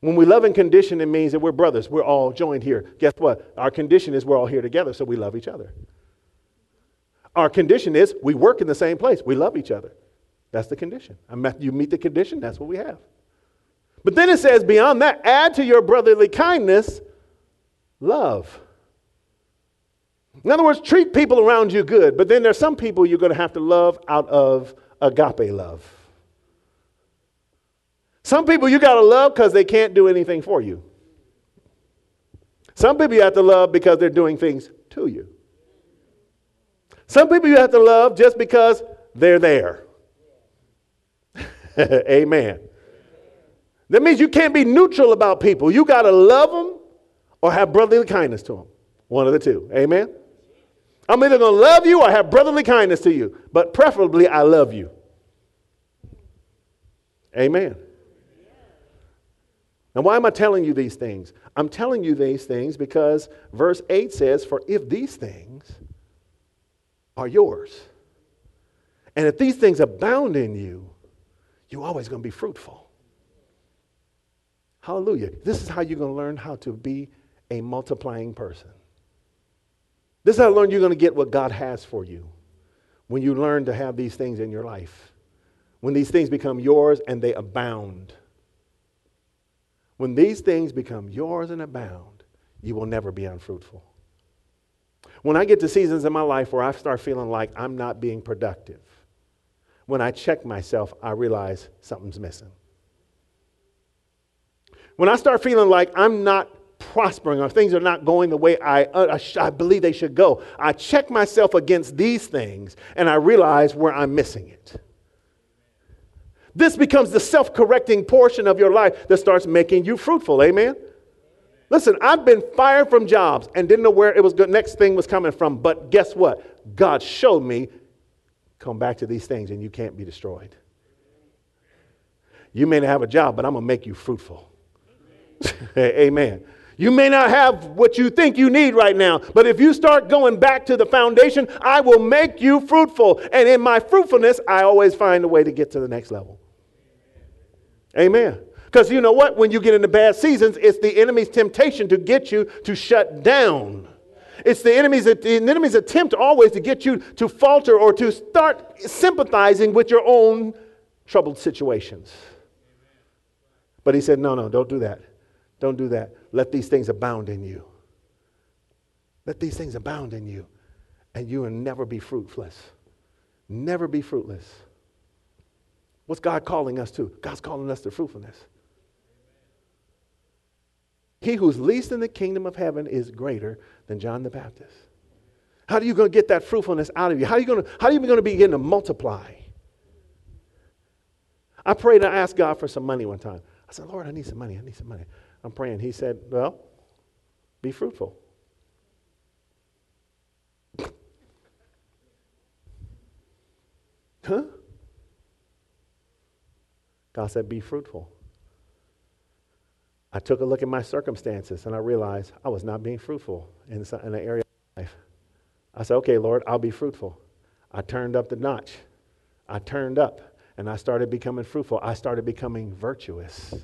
When we love in condition, it means that we're brothers. We're all joined here. Guess what? Our condition is we're all here together, so we love each other. Our condition is we work in the same place. We love each other. That's the condition. You meet the condition, that's what we have. But then it says, beyond that, add to your brotherly kindness love. In other words, treat people around you good, but then there's some people you're going to have to love out of agape love. Some people you got to love because they can't do anything for you. Some people you have to love because they're doing things to you. Some people you have to love just because they're there. Amen. That means you can't be neutral about people. You got to love them or have brotherly kindness to them. One of the two. Amen. I'm either going to love you or have brotherly kindness to you, but preferably I love you. Amen. Now, why am I telling you these things? I'm telling you these things because verse 8 says, For if these things are yours, and if these things abound in you, you're always going to be fruitful. Hallelujah. This is how you're going to learn how to be a multiplying person. This is how learn you're going to get what God has for you when you learn to have these things in your life. When these things become yours and they abound. When these things become yours and abound, you will never be unfruitful. When I get to seasons in my life where I start feeling like I'm not being productive, when I check myself, I realize something's missing. When I start feeling like I'm not prospering or things are not going the way I, uh, I, I, believe they should go, I check myself against these things and I realize where I'm missing it. This becomes the self correcting portion of your life that starts making you fruitful. Amen? Listen, I've been fired from jobs and didn't know where it was good. Next thing was coming from. But guess what? God showed me come back to these things and you can't be destroyed. You may not have a job, but I'm going to make you fruitful. Amen. You may not have what you think you need right now, but if you start going back to the foundation, I will make you fruitful. And in my fruitfulness, I always find a way to get to the next level. Amen. Because you know what? When you get into bad seasons, it's the enemy's temptation to get you to shut down. It's the enemy's, the enemy's attempt always to get you to falter or to start sympathizing with your own troubled situations. But he said, No, no, don't do that. Don't do that. Let these things abound in you. Let these things abound in you, and you will never be fruitless. Never be fruitless. What's God calling us to? God's calling us to fruitfulness. He who's least in the kingdom of heaven is greater than John the Baptist. How are you going to get that fruitfulness out of you? How are you going to, how are you going to begin to multiply? I prayed and I asked God for some money one time. I said, Lord, I need some money. I need some money. I'm praying. He said, Well, be fruitful. huh? God said, Be fruitful. I took a look at my circumstances and I realized I was not being fruitful in, in an area of life. I said, Okay, Lord, I'll be fruitful. I turned up the notch. I turned up and I started becoming fruitful. I started becoming virtuous.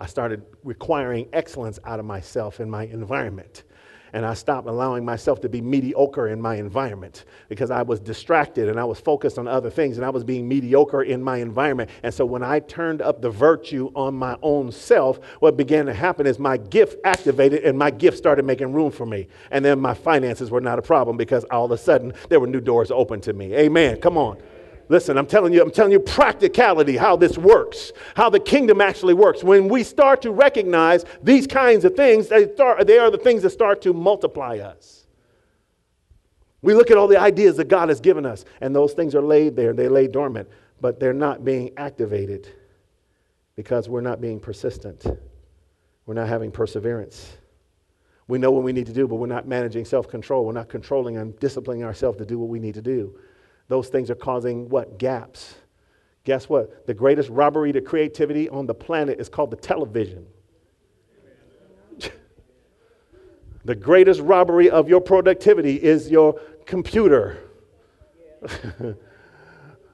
I started requiring excellence out of myself and my environment and I stopped allowing myself to be mediocre in my environment because I was distracted and I was focused on other things and I was being mediocre in my environment. And so when I turned up the virtue on my own self, what began to happen is my gift activated and my gift started making room for me. And then my finances were not a problem because all of a sudden there were new doors open to me. Amen. Come on. Listen, I'm telling you, I'm telling you practicality, how this works, how the kingdom actually works. When we start to recognize these kinds of things, they, start, they are the things that start to multiply us. We look at all the ideas that God has given us, and those things are laid there, they lay dormant, but they're not being activated because we're not being persistent. We're not having perseverance. We know what we need to do, but we're not managing self control. We're not controlling and disciplining ourselves to do what we need to do those things are causing what? Gaps. Guess what? The greatest robbery to creativity on the planet is called the television. the greatest robbery of your productivity is your computer.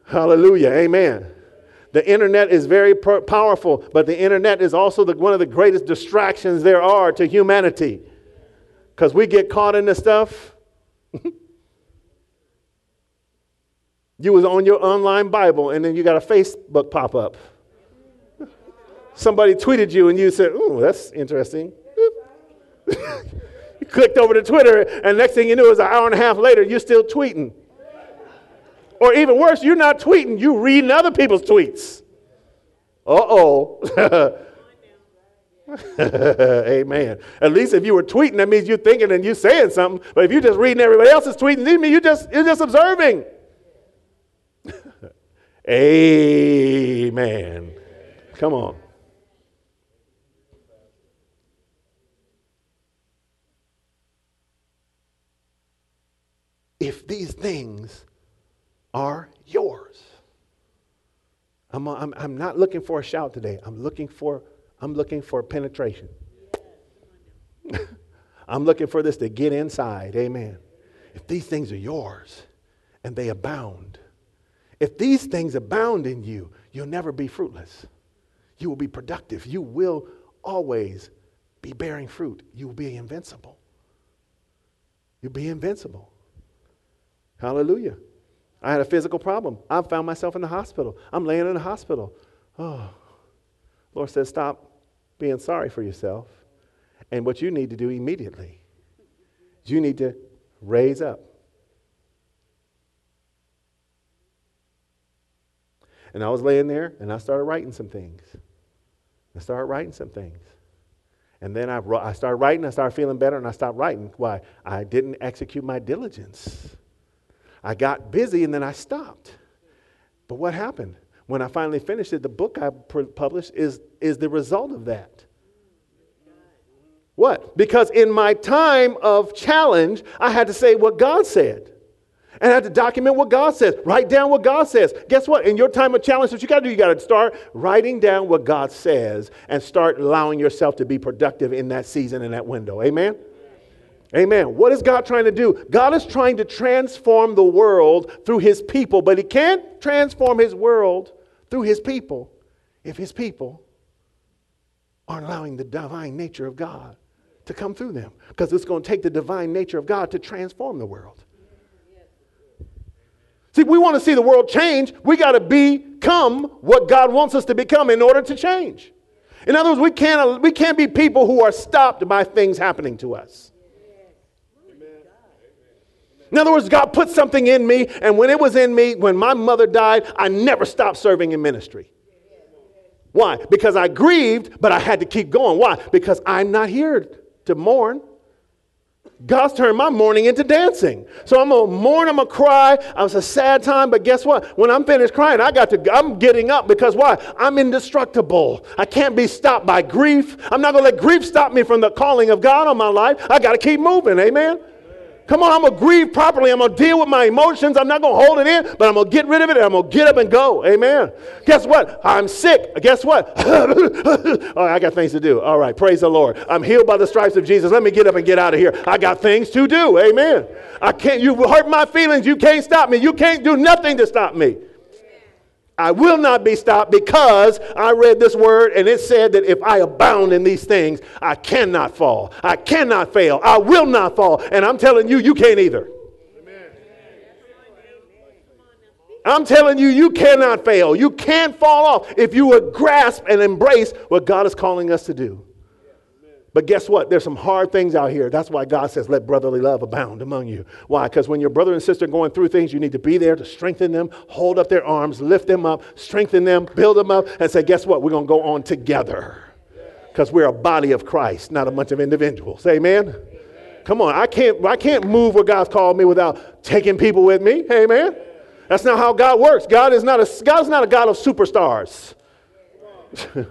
Hallelujah. Amen. The internet is very powerful, but the internet is also the, one of the greatest distractions there are to humanity. Because we get caught in this stuff. You was on your online Bible and then you got a Facebook pop up. Somebody tweeted you and you said, "Ooh, that's interesting." you clicked over to Twitter and next thing you knew, was an hour and a half later, you're still tweeting. Or even worse, you're not tweeting, you reading other people's tweets. Uh-oh. Amen. At least if you were tweeting, that means you're thinking and you're saying something. But if you're just reading everybody else's tweeting, that means you just you're just observing. Amen. Come on. If these things are yours, I'm, I'm, I'm not looking for a shout today. I'm looking for, I'm looking for penetration. I'm looking for this to get inside. Amen. If these things are yours and they abound, if these things abound in you, you'll never be fruitless. You will be productive. You will always be bearing fruit. You will be invincible. You'll be invincible. Hallelujah. I had a physical problem. I found myself in the hospital. I'm laying in the hospital. Oh, Lord says, stop being sorry for yourself. And what you need to do immediately, you need to raise up. And I was laying there and I started writing some things. I started writing some things. And then I, I started writing, I started feeling better, and I stopped writing. Why? I didn't execute my diligence. I got busy and then I stopped. But what happened? When I finally finished it, the book I published is, is the result of that. What? Because in my time of challenge, I had to say what God said. And I have to document what God says. Write down what God says. Guess what? In your time of challenge, what you got to do, you got to start writing down what God says and start allowing yourself to be productive in that season, in that window. Amen? Amen. What is God trying to do? God is trying to transform the world through his people, but he can't transform his world through his people if his people aren't allowing the divine nature of God to come through them. Because it's going to take the divine nature of God to transform the world. See, we want to see the world change. We got to become what God wants us to become in order to change. In other words, we can't, we can't be people who are stopped by things happening to us. In other words, God put something in me, and when it was in me, when my mother died, I never stopped serving in ministry. Why? Because I grieved, but I had to keep going. Why? Because I'm not here to mourn. God's turned my mourning into dancing. So I'm gonna mourn, I'm gonna cry. It was a sad time, but guess what? When I'm finished crying, I got to, I'm getting up because why? I'm indestructible. I can't be stopped by grief. I'm not gonna let grief stop me from the calling of God on my life. I gotta keep moving, amen? Come on, I'm going to grieve properly. I'm going to deal with my emotions. I'm not going to hold it in, but I'm going to get rid of it and I'm going to get up and go. Amen. Guess what? I'm sick. Guess what? oh, I got things to do. All right. Praise the Lord. I'm healed by the stripes of Jesus. Let me get up and get out of here. I got things to do. Amen. I can't, you hurt my feelings. You can't stop me. You can't do nothing to stop me. I will not be stopped because I read this word and it said that if I abound in these things, I cannot fall. I cannot fail. I will not fall. And I'm telling you, you can't either. I'm telling you, you cannot fail. You can't fall off if you would grasp and embrace what God is calling us to do. But guess what? There's some hard things out here. That's why God says, let brotherly love abound among you. Why? Because when your brother and sister are going through things, you need to be there to strengthen them, hold up their arms, lift them up, strengthen them, build them up, and say, guess what? We're going to go on together. Because we're a body of Christ, not a bunch of individuals. Amen? Come on, I can't, I can't move where God's called me without taking people with me. Amen? That's not how God works. God is not a, God's not a God of superstars.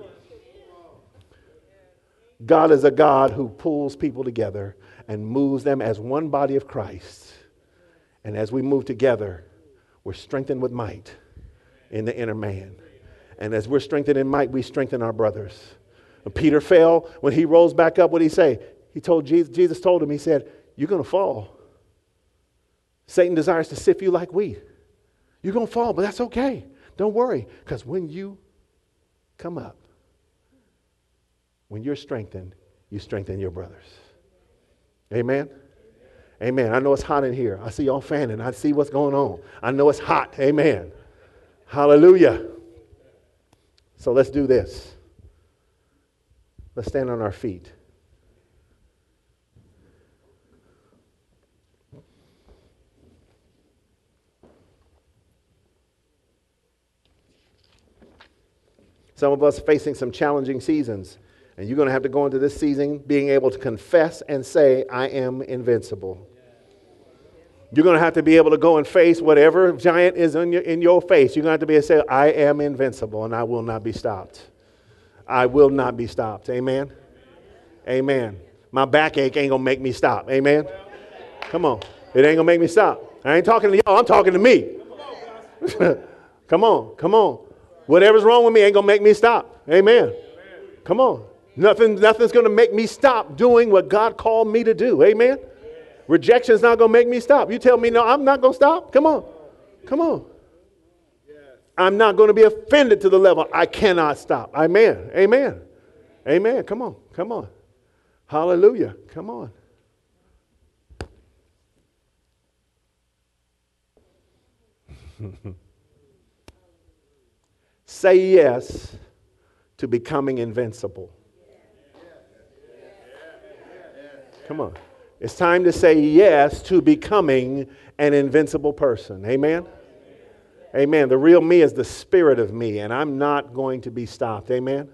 God is a God who pulls people together and moves them as one body of Christ. And as we move together, we're strengthened with might in the inner man. And as we're strengthened in might, we strengthen our brothers. Peter fell, when he rose back up, what did he say? He told Jesus, Jesus told him, he said, You're going to fall. Satan desires to sift you like wheat. You're going to fall, but that's okay. Don't worry, because when you come up, when you're strengthened, you strengthen your brothers. Amen? Amen. I know it's hot in here. I see y'all fanning. I see what's going on. I know it's hot. Amen. Hallelujah. So let's do this. Let's stand on our feet. Some of us facing some challenging seasons. And you're going to have to go into this season being able to confess and say, I am invincible. You're going to have to be able to go and face whatever giant is in your, in your face. You're going to have to be able to say, I am invincible and I will not be stopped. I will not be stopped. Amen? Amen. My backache ain't going to make me stop. Amen? Come on. It ain't going to make me stop. I ain't talking to y'all, I'm talking to me. come on, come on. Whatever's wrong with me ain't going to make me stop. Amen. Come on. Nothing, nothing's going to make me stop doing what God called me to do. Amen? Rejection is not going to make me stop. You tell me, no, I'm not going to stop. Come on. Come on. I'm not going to be offended to the level I cannot stop. Amen. Amen. Amen. Come on. Come on. Hallelujah. Come on. Say yes to becoming invincible. Come on. It's time to say yes to becoming an invincible person. Amen? Amen. The real me is the spirit of me, and I'm not going to be stopped. Amen?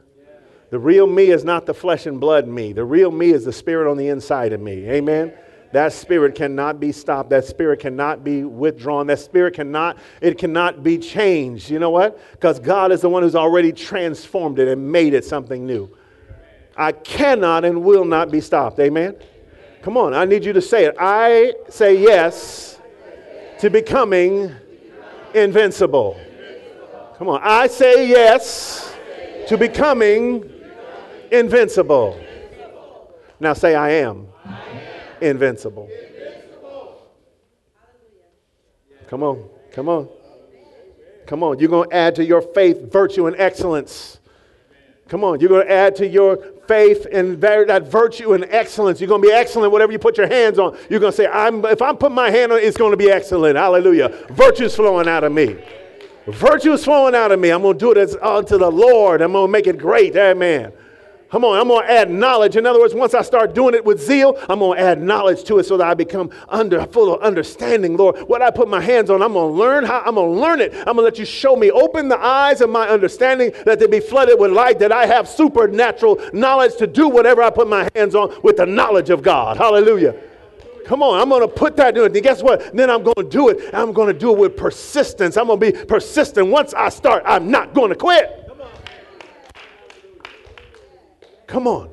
The real me is not the flesh and blood me. The real me is the spirit on the inside of me. Amen? That spirit cannot be stopped. That spirit cannot be withdrawn. That spirit cannot, it cannot be changed. You know what? Because God is the one who's already transformed it and made it something new. I cannot and will not be stopped. Amen? Come on, I need you to say it. I say yes to becoming invincible. Come on. I say yes to becoming invincible. Now say, I am invincible. Come on. Come on. Come on. You're going to add to your faith virtue and excellence. Come on. You're going to add to your faith and that virtue and excellence. You're going to be excellent whatever you put your hands on. You're going to say, I'm, if I'm putting my hand on it, it's going to be excellent. Hallelujah. Virtue's flowing out of me. Virtue is flowing out of me. I'm going to do it as, unto the Lord. I'm going to make it great. Amen. Come on, I'm going to add knowledge. In other words, once I start doing it with zeal, I'm going to add knowledge to it so that I become under full of understanding, Lord. What I put my hands on, I'm going to learn how I'm going to learn it. I'm going to let you show me. Open the eyes of my understanding that they be flooded with light, that I have supernatural knowledge to do whatever I put my hands on with the knowledge of God. Hallelujah. Come on, I'm going to put that in. And guess what? Then I'm going to do it. I'm going to do it with persistence. I'm going to be persistent. Once I start, I'm not going to quit. Come on.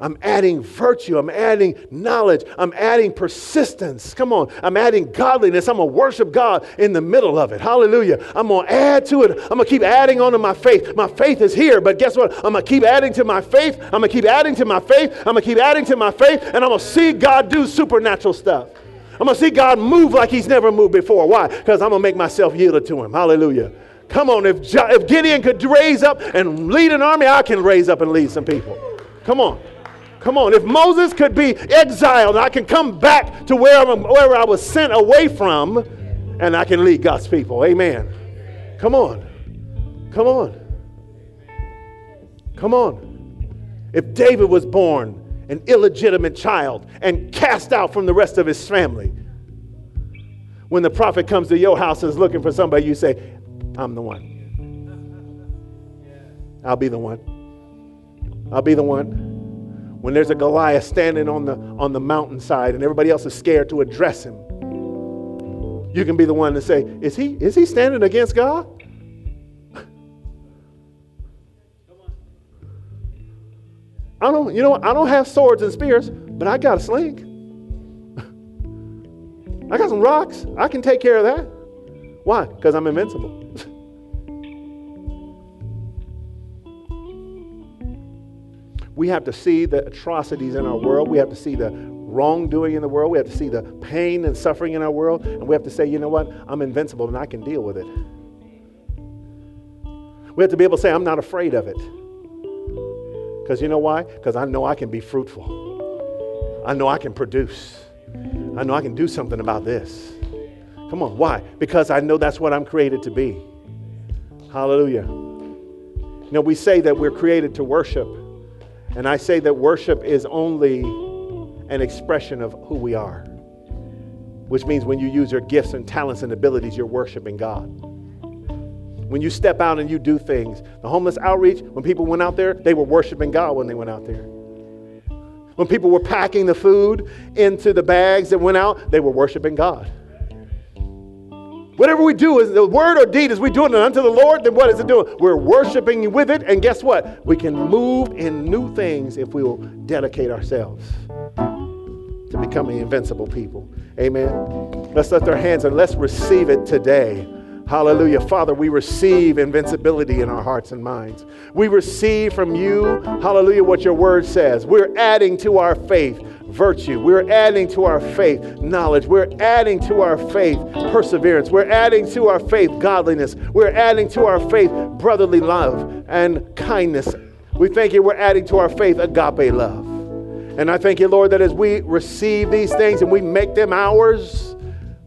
I'm adding virtue. I'm adding knowledge. I'm adding persistence. Come on. I'm adding godliness. I'm going to worship God in the middle of it. Hallelujah. I'm going to add to it. I'm going to keep adding on to my faith. My faith is here, but guess what? I'm going to keep adding to my faith. I'm going to keep adding to my faith. I'm going to keep adding to my faith, and I'm going to see God do supernatural stuff. I'm going to see God move like He's never moved before. Why? Because I'm going to make myself yielded to Him. Hallelujah. Come on. If, if Gideon could raise up and lead an army, I can raise up and lead some people. Come on. Come on. If Moses could be exiled, I can come back to where, where I was sent away from and I can lead God's people. Amen. Come on. Come on. Come on. If David was born an illegitimate child and cast out from the rest of his family, when the prophet comes to your house and is looking for somebody, you say, I'm the one. I'll be the one. I'll be the one. When there's a Goliath standing on the, on the mountainside and everybody else is scared to address him, you can be the one to say, Is he, is he standing against God? I don't, you know, I don't have swords and spears, but I got a sling. I got some rocks. I can take care of that. Why? Because I'm invincible. We have to see the atrocities in our world. We have to see the wrongdoing in the world. We have to see the pain and suffering in our world. And we have to say, you know what? I'm invincible and I can deal with it. We have to be able to say, I'm not afraid of it. Because you know why? Because I know I can be fruitful. I know I can produce. I know I can do something about this. Come on, why? Because I know that's what I'm created to be. Hallelujah. You know, we say that we're created to worship. And I say that worship is only an expression of who we are, which means when you use your gifts and talents and abilities, you're worshiping God. When you step out and you do things, the homeless outreach, when people went out there, they were worshiping God when they went out there. When people were packing the food into the bags that went out, they were worshiping God. Whatever we do is the word or deed is we doing it unto the Lord, then what is it doing? We're worshiping with it, and guess what? We can move in new things if we will dedicate ourselves to becoming invincible people. Amen. Let's lift our hands and let's receive it today. Hallelujah. Father, we receive invincibility in our hearts and minds. We receive from you, hallelujah, what your word says. We're adding to our faith virtue. We're adding to our faith knowledge. We're adding to our faith perseverance. We're adding to our faith godliness. We're adding to our faith brotherly love and kindness. We thank you, we're adding to our faith agape love. And I thank you, Lord, that as we receive these things and we make them ours,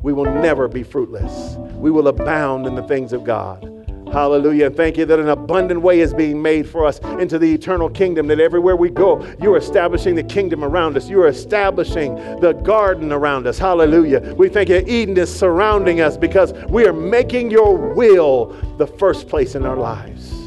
we will never be fruitless. We will abound in the things of God. Hallelujah. And thank you that an abundant way is being made for us into the eternal kingdom, that everywhere we go, you're establishing the kingdom around us. You're establishing the garden around us. Hallelujah. We thank you Eden is surrounding us because we are making your will the first place in our lives.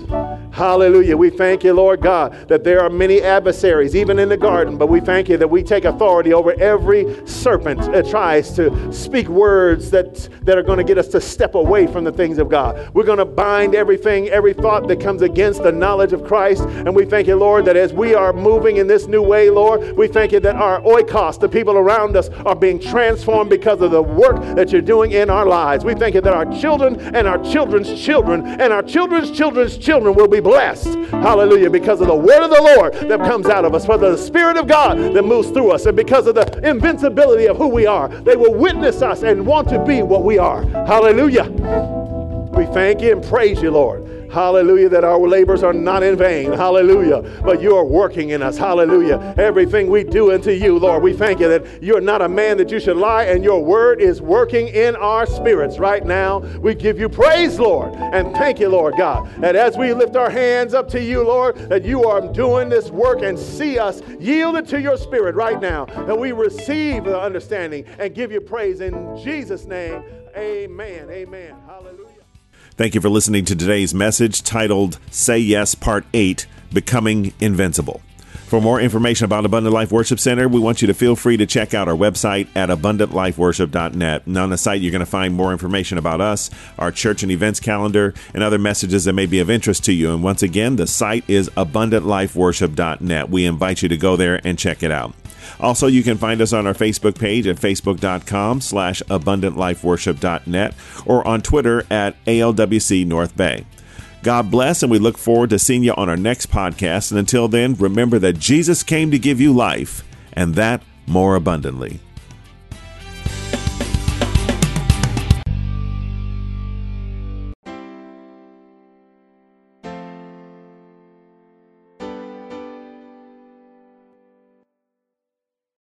Hallelujah. We thank you, Lord God, that there are many adversaries, even in the garden, but we thank you that we take authority over every serpent that tries to speak words that, that are going to get us to step away from the things of God. We're going to bind everything, every thought that comes against the knowledge of Christ. And we thank you, Lord, that as we are moving in this new way, Lord, we thank you that our oikos, the people around us, are being transformed because of the work that you're doing in our lives. We thank you that our children and our children's children and our children's children's children will be blessed. Hallelujah. Because of the word of the Lord that comes out of us, for the Spirit of God that moves through us, and because of the invincibility of who we are, they will witness us and want to be what we are. Hallelujah. We thank you and praise you, Lord. Hallelujah, that our labors are not in vain. Hallelujah. But you are working in us. Hallelujah. Everything we do unto you, Lord, we thank you that you're not a man that you should lie, and your word is working in our spirits right now. We give you praise, Lord, and thank you, Lord God, that as we lift our hands up to you, Lord, that you are doing this work and see us yielded to your spirit right now, that we receive the understanding and give you praise in Jesus' name. Amen. Amen. Hallelujah. Thank you for listening to today's message titled Say Yes Part 8 Becoming Invincible. For more information about Abundant Life Worship Center, we want you to feel free to check out our website at abundantlifeworship.net. And on the site, you're going to find more information about us, our church and events calendar, and other messages that may be of interest to you. And once again, the site is abundantlifeworship.net. We invite you to go there and check it out. Also, you can find us on our Facebook page at facebook.com slash abundantlifeworship.net or on Twitter at ALWC North Bay. God bless, and we look forward to seeing you on our next podcast. And until then, remember that Jesus came to give you life, and that more abundantly.